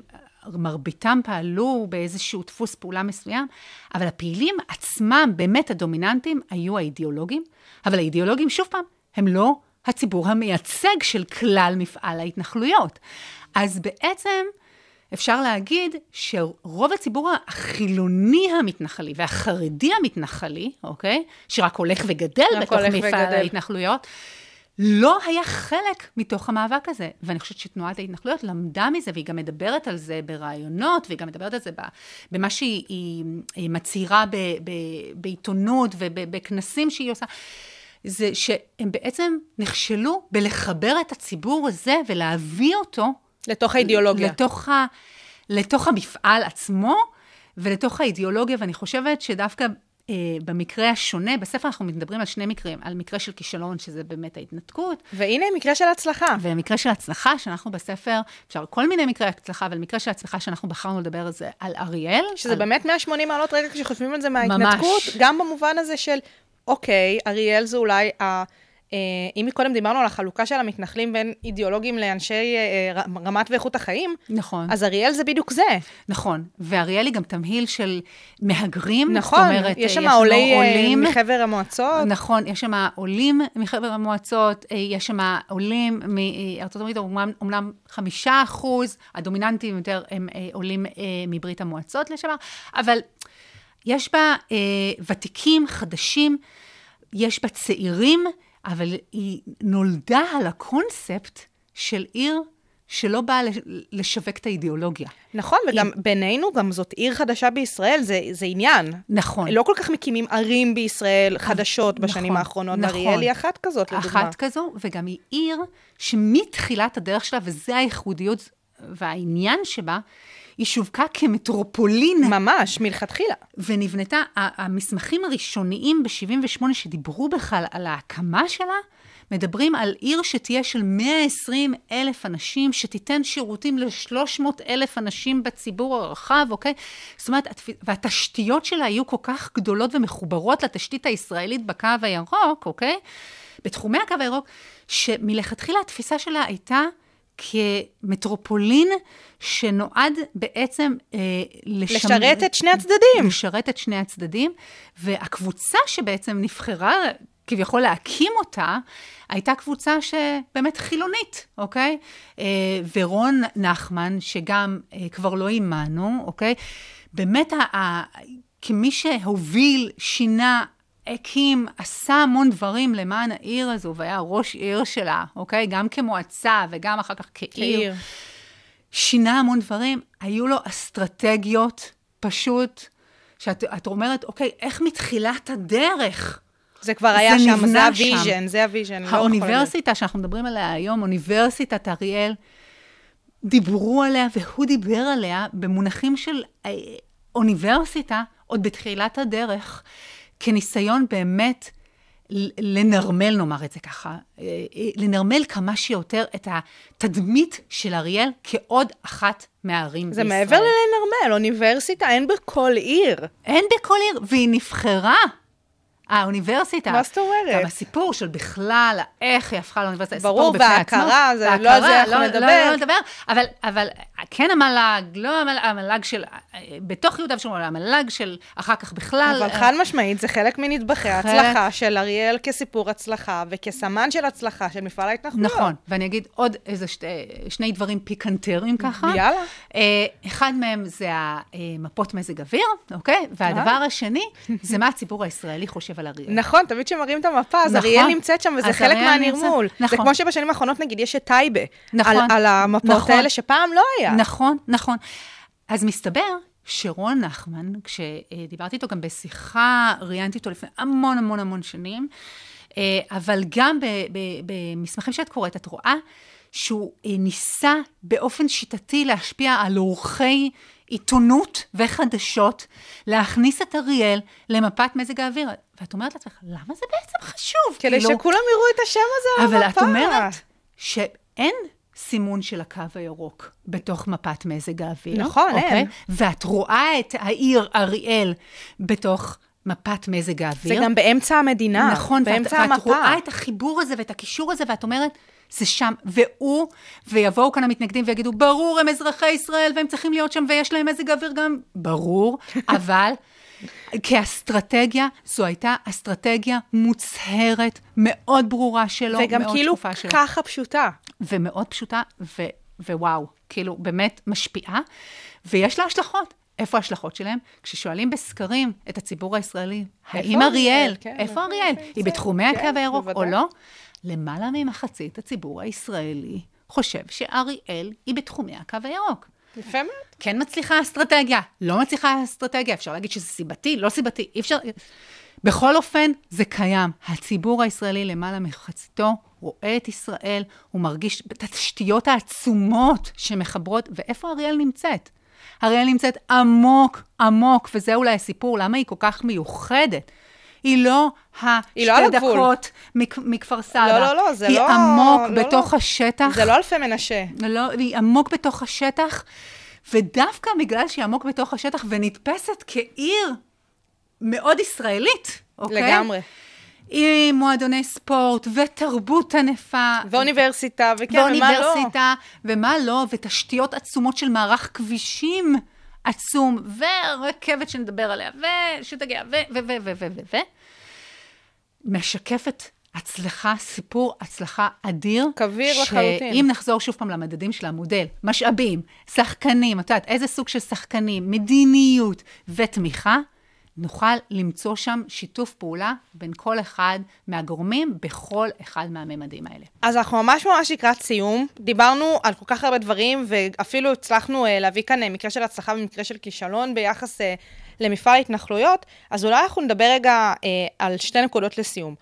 [SPEAKER 2] מרביתם פעלו באיזשהו דפוס פעולה מסוים, אבל הפעילים עצמם, באמת הדומיננטיים, היו האידיאולוגים, אבל האידיאולוגים, שוב פעם, הם לא הציבור המייצג של כלל מפעל ההתנחלויות. אז בעצם אפשר להגיד שרוב הציבור החילוני המתנחלי והחרדי המתנחלי, אוקיי, שרק הולך וגדל בתוך מפעל
[SPEAKER 1] וגדל.
[SPEAKER 2] ההתנחלויות, לא היה חלק מתוך המאבק הזה. ואני חושבת שתנועת ההתנחלויות למדה מזה, והיא גם מדברת על זה בראיונות, והיא גם מדברת על זה במה שהיא היא, היא מצהירה ב, ב, בעיתונות ובכנסים שהיא עושה. זה שהם בעצם נכשלו בלחבר את הציבור הזה ולהביא אותו
[SPEAKER 1] לתוך האידיאולוגיה.
[SPEAKER 2] לתוך, ה, לתוך המפעל עצמו, ולתוך האידיאולוגיה, ואני חושבת שדווקא אה, במקרה השונה, בספר אנחנו מדברים על שני מקרים, על מקרה של כישלון, שזה באמת ההתנתקות,
[SPEAKER 1] והנה מקרה של הצלחה.
[SPEAKER 2] ומקרה של הצלחה, שאנחנו בספר, אפשר כל מיני מקרי הצלחה, אבל מקרה של הצלחה שאנחנו בחרנו לדבר על זה, על אריאל.
[SPEAKER 1] שזה
[SPEAKER 2] על...
[SPEAKER 1] באמת 180 מעלות רגע כשחושבים על זה מההתנתקות, גם במובן הזה של, אוקיי, אריאל זה אולי ה... אה, אם מקודם דיברנו על החלוקה של המתנחלים בין אידיאולוגים לאנשי אה, ר- רמת ואיכות החיים,
[SPEAKER 2] נכון.
[SPEAKER 1] אז אריאל זה בדיוק זה.
[SPEAKER 2] נכון, ואריאל היא גם תמהיל של מהגרים,
[SPEAKER 1] נכון,
[SPEAKER 2] זאת אומרת,
[SPEAKER 1] יש שם עולי אה,
[SPEAKER 2] עולים,
[SPEAKER 1] מחבר המועצות.
[SPEAKER 2] נכון, יש שם עולים מחבר המועצות, אה, יש שם עולים מארצות הברית, אומנם, חמישה אחוז, הדומיננטיים יותר הם אה, עולים אה, מברית המועצות לשעבר, אבל יש בה אה, ותיקים, חדשים, יש בה צעירים, אבל היא נולדה על הקונספט של עיר שלא באה לש- לשווק את האידיאולוגיה.
[SPEAKER 1] נכון, וגם בינינו, גם זאת עיר חדשה בישראל, זה, זה עניין.
[SPEAKER 2] נכון.
[SPEAKER 1] לא כל כך מקימים ערים בישראל חדשות בשנים
[SPEAKER 2] נכון,
[SPEAKER 1] האחרונות,
[SPEAKER 2] נכון.
[SPEAKER 1] ואריאל היא אחת כזאת, לדוגמה.
[SPEAKER 2] אחת כזו, וגם היא עיר שמתחילת הדרך שלה, וזה הייחודיות והעניין שבה, היא שווקה כמטרופולין,
[SPEAKER 1] ממש, מלכתחילה.
[SPEAKER 2] ונבנתה, המסמכים הראשוניים ב-78 שדיברו בכלל על ההקמה שלה, מדברים על עיר שתהיה של 120 אלף אנשים, שתיתן שירותים ל-300 אלף אנשים בציבור הרחב, אוקיי? זאת אומרת, והתשתיות שלה היו כל כך גדולות ומחוברות לתשתית הישראלית בקו הירוק, אוקיי? בתחומי הקו הירוק, שמלכתחילה התפיסה שלה הייתה כמטרופולין שנועד בעצם אה, לשמ...
[SPEAKER 1] לשרת את שני הצדדים.
[SPEAKER 2] לשרת את שני הצדדים, והקבוצה שבעצם נבחרה כביכול להקים אותה, הייתה קבוצה שבאמת חילונית, אוקיי? אה, ורון נחמן, שגם אה, כבר לא עימנו, אוקיי? באמת, ה- ה- כמי שהוביל, שינה, הקים, עשה המון דברים למען העיר הזו, והיה ראש עיר שלה, אוקיי? גם כמועצה וגם אחר כך כעיר.
[SPEAKER 1] כעיר.
[SPEAKER 2] שינה המון דברים, היו לו אסטרטגיות, פשוט, שאת את אומרת, אוקיי, איך מתחילת הדרך
[SPEAKER 1] זה כבר היה
[SPEAKER 2] זה
[SPEAKER 1] שם, זה.
[SPEAKER 2] ה
[SPEAKER 1] vision, זה ה vision. לא.
[SPEAKER 2] האוניברסיטה שאנחנו מדברים עליה היום, אוניברסיטת אריאל, דיברו עליה והוא דיבר עליה במונחים של אה, אוניברסיטה, עוד בתחילת הדרך, כניסיון באמת לנרמל, נאמר את זה ככה, אה, אה, לנרמל כמה שיותר את התדמית של אריאל כעוד אחת מהערים
[SPEAKER 1] זה
[SPEAKER 2] בישראל.
[SPEAKER 1] מעבר ללנרמל, אוניברסיטה אין בכל עיר.
[SPEAKER 2] אין בכל עיר, והיא נבחרה. האוניברסיטה.
[SPEAKER 1] מה זאת אומרת?
[SPEAKER 2] גם הסיפור של בכלל, איך היא הפכה לאוניברסיטה,
[SPEAKER 1] ברור,
[SPEAKER 2] סיפור בפני
[SPEAKER 1] וההכרה,
[SPEAKER 2] עצמו.
[SPEAKER 1] זה- לא על זה אנחנו
[SPEAKER 2] לא,
[SPEAKER 1] נדבר.
[SPEAKER 2] לא, לא נדבר, אבל, אבל כן המל"ג, לא המל- המל"ג של, בתוך יהודה ושומרון, המל"ג של אחר כך בכלל.
[SPEAKER 1] אבל חד משמעית, זה חלק מנדבכי ההצלחה של אריאל כסיפור הצלחה וכסמן של הצלחה של מפעל ההתנחלויות.
[SPEAKER 2] נכון, ואני אגיד עוד איזה שתי, שני דברים פיקנטריים ככה.
[SPEAKER 1] יאללה.
[SPEAKER 2] אה, אחד מהם זה המפות מזג אוויר, אוקיי? והדבר השני, זה מה הציבור הישראלי חושב על אריאל.
[SPEAKER 1] נכון, תמיד כשמראים את המפה, אז
[SPEAKER 2] נכון.
[SPEAKER 1] אריאל נמצאת שם, וזה חלק מהנרמול. זה
[SPEAKER 2] נכון.
[SPEAKER 1] כמו שבשנים האחרונות, נגיד, יש את טייבה.
[SPEAKER 2] נכון.
[SPEAKER 1] על- על המפות
[SPEAKER 2] נכון.
[SPEAKER 1] האלה, שפעם לא היה.
[SPEAKER 2] נכון, נכון. אז מסתבר שרון נחמן, כשדיברתי איתו גם בשיחה, ראיינתי אותו לפני המון המון המון שנים, אה, אבל גם במסמכים שאת קוראת, את רואה שהוא אה, ניסה באופן שיטתי להשפיע על עורכי עיתונות וחדשות, להכניס את אריאל למפת מזג האוויר. ואת אומרת לעצמך, למה זה בעצם חשוב?
[SPEAKER 1] כדי
[SPEAKER 2] כאילו,
[SPEAKER 1] שכולם יראו את השם הזה על
[SPEAKER 2] אבל
[SPEAKER 1] המפה.
[SPEAKER 2] את אומרת שאין סימון של הקו הירוק בתוך מפת מזג האוויר.
[SPEAKER 1] נכון,
[SPEAKER 2] אוקיי?
[SPEAKER 1] אין.
[SPEAKER 2] ואת רואה את העיר אריאל בתוך מפת מזג
[SPEAKER 1] זה
[SPEAKER 2] האוויר.
[SPEAKER 1] גם באמצע המדינה.
[SPEAKER 2] נכון,
[SPEAKER 1] באמצע
[SPEAKER 2] ואת, ואת
[SPEAKER 1] המפה.
[SPEAKER 2] רואה את החיבור הזה ואת הקישור הזה, ואת אומרת, זה שם, והוא, ויבואו כאן המתנגדים ויגידו, ברור, הם אזרחי ישראל והם צריכים להיות שם ויש להם מזג אוויר גם, ברור, [laughs] אבל כאסטרטגיה, זו הייתה אסטרטגיה מוצהרת, מאוד ברורה שלו,
[SPEAKER 1] וגם
[SPEAKER 2] מאוד
[SPEAKER 1] כאילו
[SPEAKER 2] שקופה שלו.
[SPEAKER 1] ככה פשוטה.
[SPEAKER 2] ומאוד פשוטה, ו- ווואו, כאילו, באמת משפיעה, ויש לה השלכות. איפה ההשלכות שלהם? כששואלים בסקרים את הציבור הישראלי, האם
[SPEAKER 1] אריאל? כן,
[SPEAKER 2] איפה
[SPEAKER 1] איפה
[SPEAKER 2] אריאל?
[SPEAKER 1] היא
[SPEAKER 2] היא? בתחומי
[SPEAKER 1] כן,
[SPEAKER 2] הקו הירוק או
[SPEAKER 1] בוודאי.
[SPEAKER 2] לא? למעלה ממחצית הציבור הישראלי חושב שאריאל היא בתחומי הקו הירוק.
[SPEAKER 1] יפה מאוד.
[SPEAKER 2] כן מצליחה אסטרטגיה, לא מצליחה אסטרטגיה, אפשר להגיד שזה סיבתי, לא סיבתי, אי אפשר... בכל אופן, זה קיים. הציבור הישראלי, למעלה מחציתו, רואה את ישראל, הוא מרגיש את התשתיות העצומות שמחברות, ואיפה אריאל נמצאת? אריאל נמצאת עמוק, עמוק, וזה אולי הסיפור, למה היא כל כך מיוחדת. היא לא
[SPEAKER 1] היא לא
[SPEAKER 2] השתי
[SPEAKER 1] הגבול.
[SPEAKER 2] דקות מכ- מכפר סבא.
[SPEAKER 1] לא, לא, לא, זה
[SPEAKER 2] היא
[SPEAKER 1] לא...
[SPEAKER 2] עמוק
[SPEAKER 1] לא,
[SPEAKER 2] בתוך
[SPEAKER 1] לא.
[SPEAKER 2] השטח.
[SPEAKER 1] זה לא אלפי מנשה.
[SPEAKER 2] לא, היא עמוק בתוך השטח, ודווקא בגלל שהיא עמוק בתוך השטח ונתפסת כעיר מאוד ישראלית, אוקיי?
[SPEAKER 1] לגמרי.
[SPEAKER 2] עם מועדוני ספורט ותרבות ענפה.
[SPEAKER 1] ואוניברסיטה, וכן, ומה לא.
[SPEAKER 2] ואוניברסיטה, ומה לא, ותשתיות עצומות של מערך כבישים עצום, ורכבת שנדבר עליה, ושתגיע, ו... ו... ו... ו... ו... ו... ו... משקפת הצלחה, סיפור הצלחה אדיר.
[SPEAKER 1] קביר לחלוטין.
[SPEAKER 2] שאם נחזור שוב פעם למדדים של המודל, משאבים, שחקנים, את יודעת, איזה סוג של שחקנים, מדיניות ותמיכה, נוכל למצוא שם שיתוף פעולה בין כל אחד מהגורמים בכל אחד מהממדים האלה.
[SPEAKER 1] אז אנחנו ממש ממש לקראת סיום. דיברנו על כל כך הרבה דברים, ואפילו הצלחנו אה, להביא כאן אה, מקרה של הצלחה ומקרה של כישלון ביחס אה, למפעל ההתנחלויות, אז אולי אנחנו נדבר רגע אה, על שתי נקודות לסיום.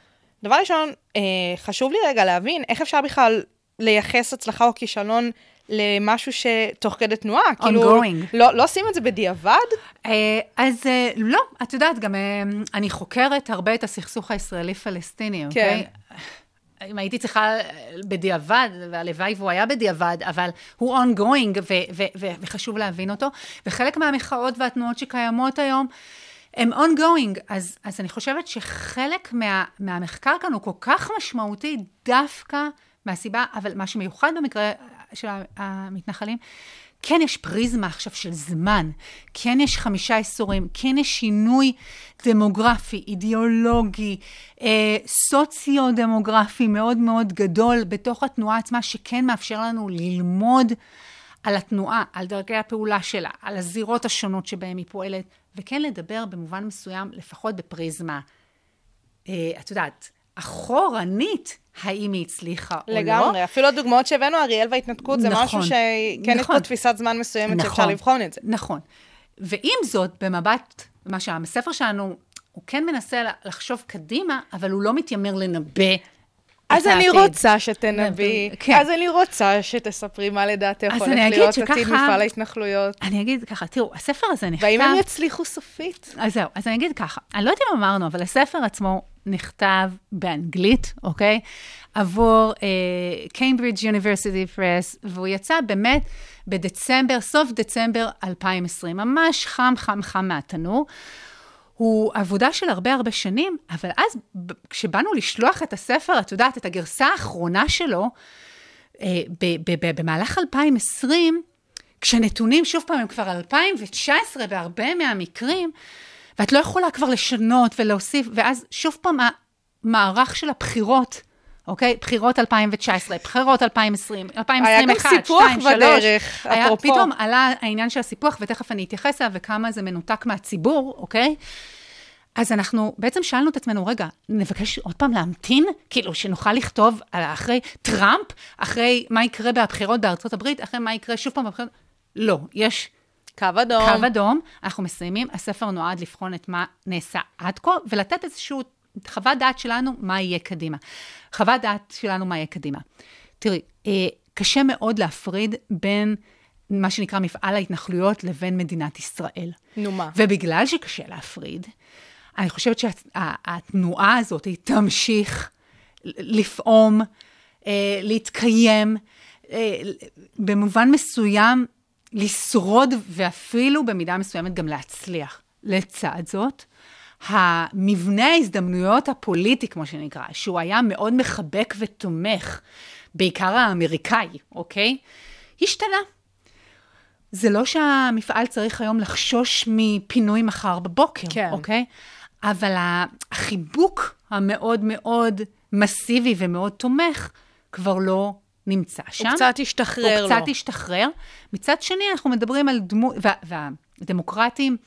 [SPEAKER 1] דבר ראשון, אה, חשוב לי רגע להבין איך אפשר בכלל לייחס הצלחה או כישלון למשהו שתוך כדי תנועה. כאילו,
[SPEAKER 2] Ongoing.
[SPEAKER 1] לא, לא עושים את זה בדיעבד?
[SPEAKER 2] אה, אז אה, לא, את יודעת, גם אה, אני חוקרת הרבה את הסכסוך הישראלי-פלסטיני, אוקיי? אם הייתי צריכה בדיעבד, והלוואי והוא היה בדיעבד, אבל הוא ongoing ו- ו- ו- וחשוב להבין אותו, וחלק מהמחאות והתנועות שקיימות היום, הם ongoing, אז, אז אני חושבת שחלק מה, מהמחקר כאן הוא כל כך משמעותי דווקא מהסיבה, אבל מה שמיוחד במקרה של המתנחלים, כן יש פריזמה עכשיו של זמן, כן יש חמישה עשורים, כן יש שינוי דמוגרפי, אידיאולוגי, אה, סוציו-דמוגרפי מאוד מאוד גדול בתוך התנועה עצמה, שכן מאפשר לנו ללמוד על התנועה, על דרכי הפעולה שלה, על הזירות השונות שבהן היא פועלת, וכן לדבר במובן מסוים, לפחות בפריזמה, אה, את יודעת, אחורנית, האם היא הצליחה או לא.
[SPEAKER 1] לגמרי. אפילו הדוגמאות שהבאנו, אריאל וההתנתקות, זה
[SPEAKER 2] נכון,
[SPEAKER 1] משהו שכן יש
[SPEAKER 2] נכון.
[SPEAKER 1] פה תפיסת זמן מסוימת שאפשר
[SPEAKER 2] נכון,
[SPEAKER 1] לבחון את זה.
[SPEAKER 2] נכון. ועם זאת, במבט, מה שהספר שלנו, הוא כן מנסה לחשוב קדימה, אבל הוא לא מתיימר לנבא
[SPEAKER 1] אז אני
[SPEAKER 2] העתיד.
[SPEAKER 1] רוצה שתנבאי,
[SPEAKER 2] כן.
[SPEAKER 1] אז אני רוצה שתספרי מה לדעתך
[SPEAKER 2] אז
[SPEAKER 1] הולך להיות
[SPEAKER 2] שככה-
[SPEAKER 1] עתיד מפעל ההתנחלויות.
[SPEAKER 2] אני אגיד ככה, תראו, הספר הזה נכתב...
[SPEAKER 1] והאם הם יצליחו סופית?
[SPEAKER 2] אז זהו, אז אני אגיד ככה, אני לא יודעת אם אמרנו, אבל הספר עצמו נכתב באנגלית, אוקיי? עבור קיימברידג' יוניברסיטי פרס, והוא יצא באמת בדצמבר, סוף דצמבר 2020, ממש חם, חם, חם מהתנור. הוא עבודה של הרבה הרבה שנים, אבל אז כשבאנו לשלוח את הספר, את יודעת, את הגרסה האחרונה שלו, אה, במהלך 2020, כשנתונים, שוב פעם, הם כבר 2019 בהרבה מהמקרים, ואת לא יכולה כבר לשנות ולהוסיף, ואז שוב פעם המערך של הבחירות, אוקיי? בחירות 2019, בחירות 2020, 2021,
[SPEAKER 1] היה גם סיפוח
[SPEAKER 2] 2, 3.
[SPEAKER 1] בדרך,
[SPEAKER 2] היה,
[SPEAKER 1] אפרופו.
[SPEAKER 2] פתאום עלה העניין של הסיפוח, ותכף אני אתייחס אליו, וכמה זה מנותק מהציבור, אוקיי? אז אנחנו בעצם שאלנו את עצמנו, רגע, נבקש עוד פעם להמתין? כאילו, שנוכל לכתוב על- אחרי טראמפ, אחרי מה יקרה בבחירות בארצות הברית, אחרי מה יקרה שוב פעם בבחירות? לא, יש
[SPEAKER 1] קו אדום.
[SPEAKER 2] קו אדום, אנחנו מסיימים, הספר נועד לבחון את מה נעשה עד כה, ולתת איזושהי חוות דעת שלנו מה יהיה קדימה. חוות דעת שלנו מה יהיה קדימה. תראי, אה, קשה מאוד להפריד בין מה שנקרא מפעל ההתנחלויות לבין מדינת ישראל.
[SPEAKER 1] נו מה?
[SPEAKER 2] ובגלל שקשה להפריד, אני חושבת שהתנועה הזאת היא תמשיך לפעום, אה, להתקיים, אה, במובן מסוים לשרוד ואפילו במידה מסוימת גם להצליח. לצד זאת, המבנה ההזדמנויות הפוליטי, כמו שנקרא, שהוא היה מאוד מחבק ותומך, בעיקר האמריקאי, אוקיי? השתנה. זה לא שהמפעל צריך היום לחשוש מפינוי מחר בבוקר,
[SPEAKER 1] כן.
[SPEAKER 2] אוקיי? אבל החיבוק המאוד מאוד מסיבי ומאוד תומך כבר לא נמצא שם.
[SPEAKER 1] הוא קצת השתחרר
[SPEAKER 2] הוא
[SPEAKER 1] לו.
[SPEAKER 2] קצת השתחרר. מצד שני, אנחנו מדברים על דמות, וה, והדמוקרטים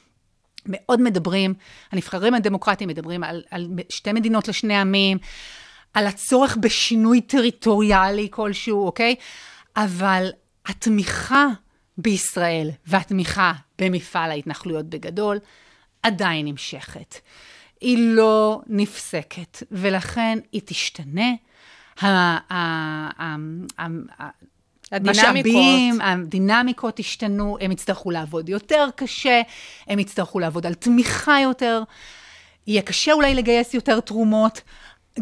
[SPEAKER 2] מאוד מדברים, הנבחרים הדמוקרטיים מדברים על, על שתי מדינות לשני עמים, על הצורך בשינוי טריטוריאלי כלשהו, אוקיי? אבל התמיכה בישראל והתמיכה במפעל ההתנחלויות בגדול עדיין נמשכת. היא לא נפסקת, ולכן היא תשתנה. ה- ה- ה- ה- ה-
[SPEAKER 1] הדינמיקות.
[SPEAKER 2] משאבים, הדינמיקות השתנו, הם יצטרכו לעבוד יותר קשה, הם יצטרכו לעבוד על תמיכה יותר, יהיה קשה אולי לגייס יותר תרומות,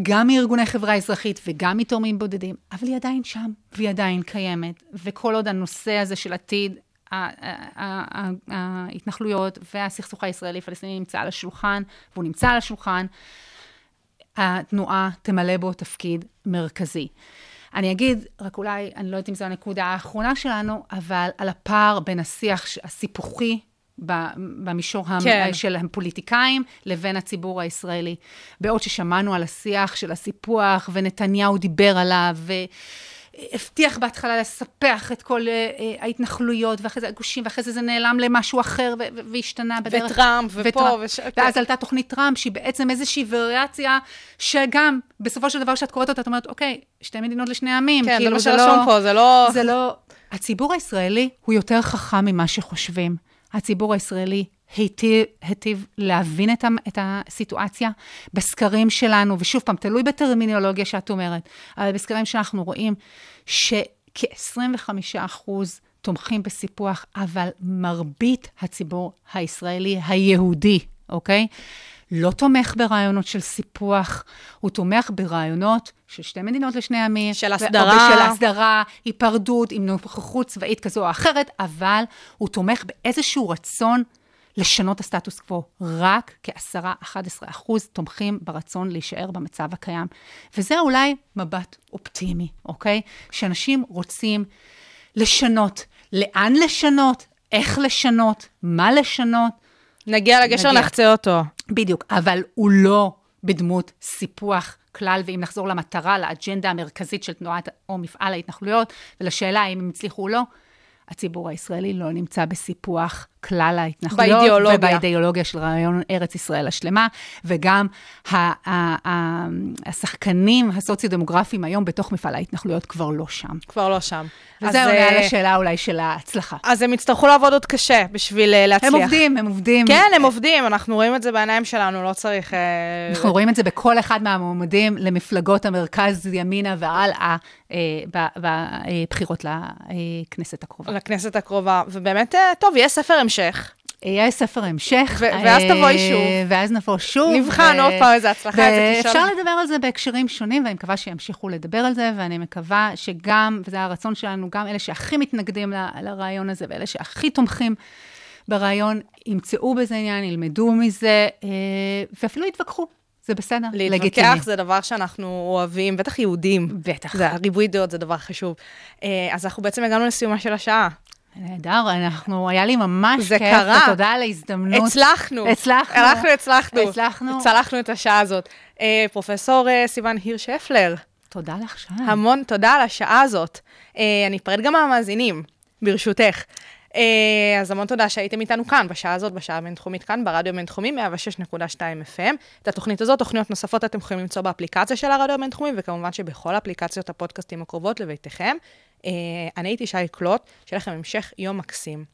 [SPEAKER 2] גם מארגוני חברה אזרחית וגם מתורמים בודדים, אבל היא עדיין שם, והיא עדיין קיימת. וכל עוד הנושא הזה של עתיד ההתנחלויות והסכסוך הישראלי-פלסטיני נמצא על השולחן, והוא נמצא על השולחן, התנועה תמלא בו תפקיד מרכזי. אני אגיד, רק אולי, אני לא יודעת אם זו הנקודה האחרונה שלנו, אבל על הפער בין השיח הסיפוחי במישור
[SPEAKER 1] כן.
[SPEAKER 2] של הפוליטיקאים לבין הציבור הישראלי. בעוד ששמענו על השיח של הסיפוח, ונתניהו דיבר עליו, והבטיח בהתחלה לספח את כל אה, אה, ההתנחלויות, ואחרי זה הגושים, ואחרי זה זה נעלם למשהו אחר, והשתנה בדרך.
[SPEAKER 1] וטראמפ, ופה,
[SPEAKER 2] וטראמפ.
[SPEAKER 1] וש-
[SPEAKER 2] ואז עלתה תוכנית טראמפ, שהיא בעצם איזושהי וריאציה, שגם, בסופו של דבר, כשאת קוראת אותה, את אומרת, אוקיי, שתי מדינות לשני עמים.
[SPEAKER 1] כן, זה
[SPEAKER 2] כאילו,
[SPEAKER 1] מה שרשום פה, זה לא...
[SPEAKER 2] זה לא... הציבור הישראלי הוא יותר חכם ממה שחושבים. הציבור הישראלי היטיב, היטיב להבין את, את הסיטואציה בסקרים שלנו, ושוב פעם, תלוי בטרמינולוגיה שאת אומרת, אבל בסקרים שאנחנו רואים שכ-25% תומכים בסיפוח, אבל מרבית הציבור הישראלי היהודי, אוקיי? לא תומך ברעיונות של סיפוח, הוא תומך ברעיונות של שתי מדינות לשני עמים.
[SPEAKER 1] של הסדרה.
[SPEAKER 2] של הסדרה, היפרדות, עם נוכחות צבאית כזו או אחרת, אבל הוא תומך באיזשהו רצון לשנות הסטטוס קוו. רק כ-10-11 אחוז תומכים ברצון להישאר במצב הקיים. וזה אולי מבט אופטימי, אוקיי? שאנשים רוצים לשנות. לאן לשנות? איך לשנות? מה לשנות?
[SPEAKER 1] נגיע לגשר,
[SPEAKER 2] נגיע.
[SPEAKER 1] נחצה אותו.
[SPEAKER 2] בדיוק, אבל הוא לא בדמות סיפוח כלל, ואם נחזור למטרה, לאג'נדה המרכזית של תנועת או מפעל ההתנחלויות, ולשאלה האם הם הצליחו או לא, הציבור הישראלי לא נמצא בסיפוח כלל ההתנחלויות.
[SPEAKER 1] באידיאולוגיה.
[SPEAKER 2] ובאידיאולוגיה של רעיון ארץ ישראל השלמה, וגם השחקנים הסוציו-דמוגרפיים היום בתוך מפעל ההתנחלויות כבר לא שם.
[SPEAKER 1] כבר לא שם. אז,
[SPEAKER 2] וזה עונה על
[SPEAKER 1] אה,
[SPEAKER 2] השאלה אולי של ההצלחה.
[SPEAKER 1] אז הם יצטרכו לעבוד עוד קשה בשביל אה, להצליח.
[SPEAKER 2] הם עובדים, הם עובדים.
[SPEAKER 1] כן, הם עובדים, אנחנו רואים את זה בעיניים שלנו, לא צריך... אה,
[SPEAKER 2] אנחנו רואים את זה בכל אחד מהמועמדים למפלגות המרכז, ימינה והלאה, אה, בבחירות לכנסת הקרובה.
[SPEAKER 1] לכנסת הקרובה, ובאמת, טוב, יהיה ספר המשך.
[SPEAKER 2] יהיה ספר המשך.
[SPEAKER 1] ו- ואז
[SPEAKER 2] אה,
[SPEAKER 1] תבואי שוב.
[SPEAKER 2] ואז נבוא שוב.
[SPEAKER 1] נבחן עוד פעם איזה הצלחה, איזה כישלון.
[SPEAKER 2] ואפשר לדבר על זה בהקשרים שונים, ואני מקווה שימשיכו לדבר על זה, ואני מקווה שגם, וזה הרצון שלנו, גם אלה שהכי מתנגדים ל- לרעיון הזה, ואלה שהכי תומכים ברעיון, ימצאו בזה עניין, ילמדו מזה, אה, ואפילו יתווכחו. זה בסדר, לגיטימי.
[SPEAKER 1] להתווכח זה דבר שאנחנו אוהבים, בטח יהודים.
[SPEAKER 2] בטח.
[SPEAKER 1] זה, ריבוי דעות זה דבר חשוב. אה, אז אנחנו בעצם הגענו לסיומה של השעה.
[SPEAKER 2] נהדר, אנחנו, היה לי ממש
[SPEAKER 1] זה
[SPEAKER 2] כיף,
[SPEAKER 1] קרה.
[SPEAKER 2] ותודה על ההזדמנות.
[SPEAKER 1] הצלחנו.
[SPEAKER 2] הצלחנו.
[SPEAKER 1] אנחנו הצלחנו.
[SPEAKER 2] הצלחנו.
[SPEAKER 1] צלחנו את השעה הזאת. אה, פרופסור אה, סיון הירש הפלר,
[SPEAKER 2] תודה לך, שי.
[SPEAKER 1] המון תודה על השעה הזאת. אה, אני אפרד גם מהמאזינים, ברשותך. אה, אז המון תודה שהייתם איתנו כאן, בשעה הזאת, בשעה הבינתחומית כאן, ברדיו הבינתחומי 106.2 FM. את התוכנית הזאת, תוכניות נוספות אתם יכולים למצוא באפליקציה של הרדיו הבינתחומי, וכמובן שבכל אפליקציות הפודקאסטים הקרובות לביתכם. אה, אני הייתי שי קלוט, שיהיה לכם המשך יום מקסים.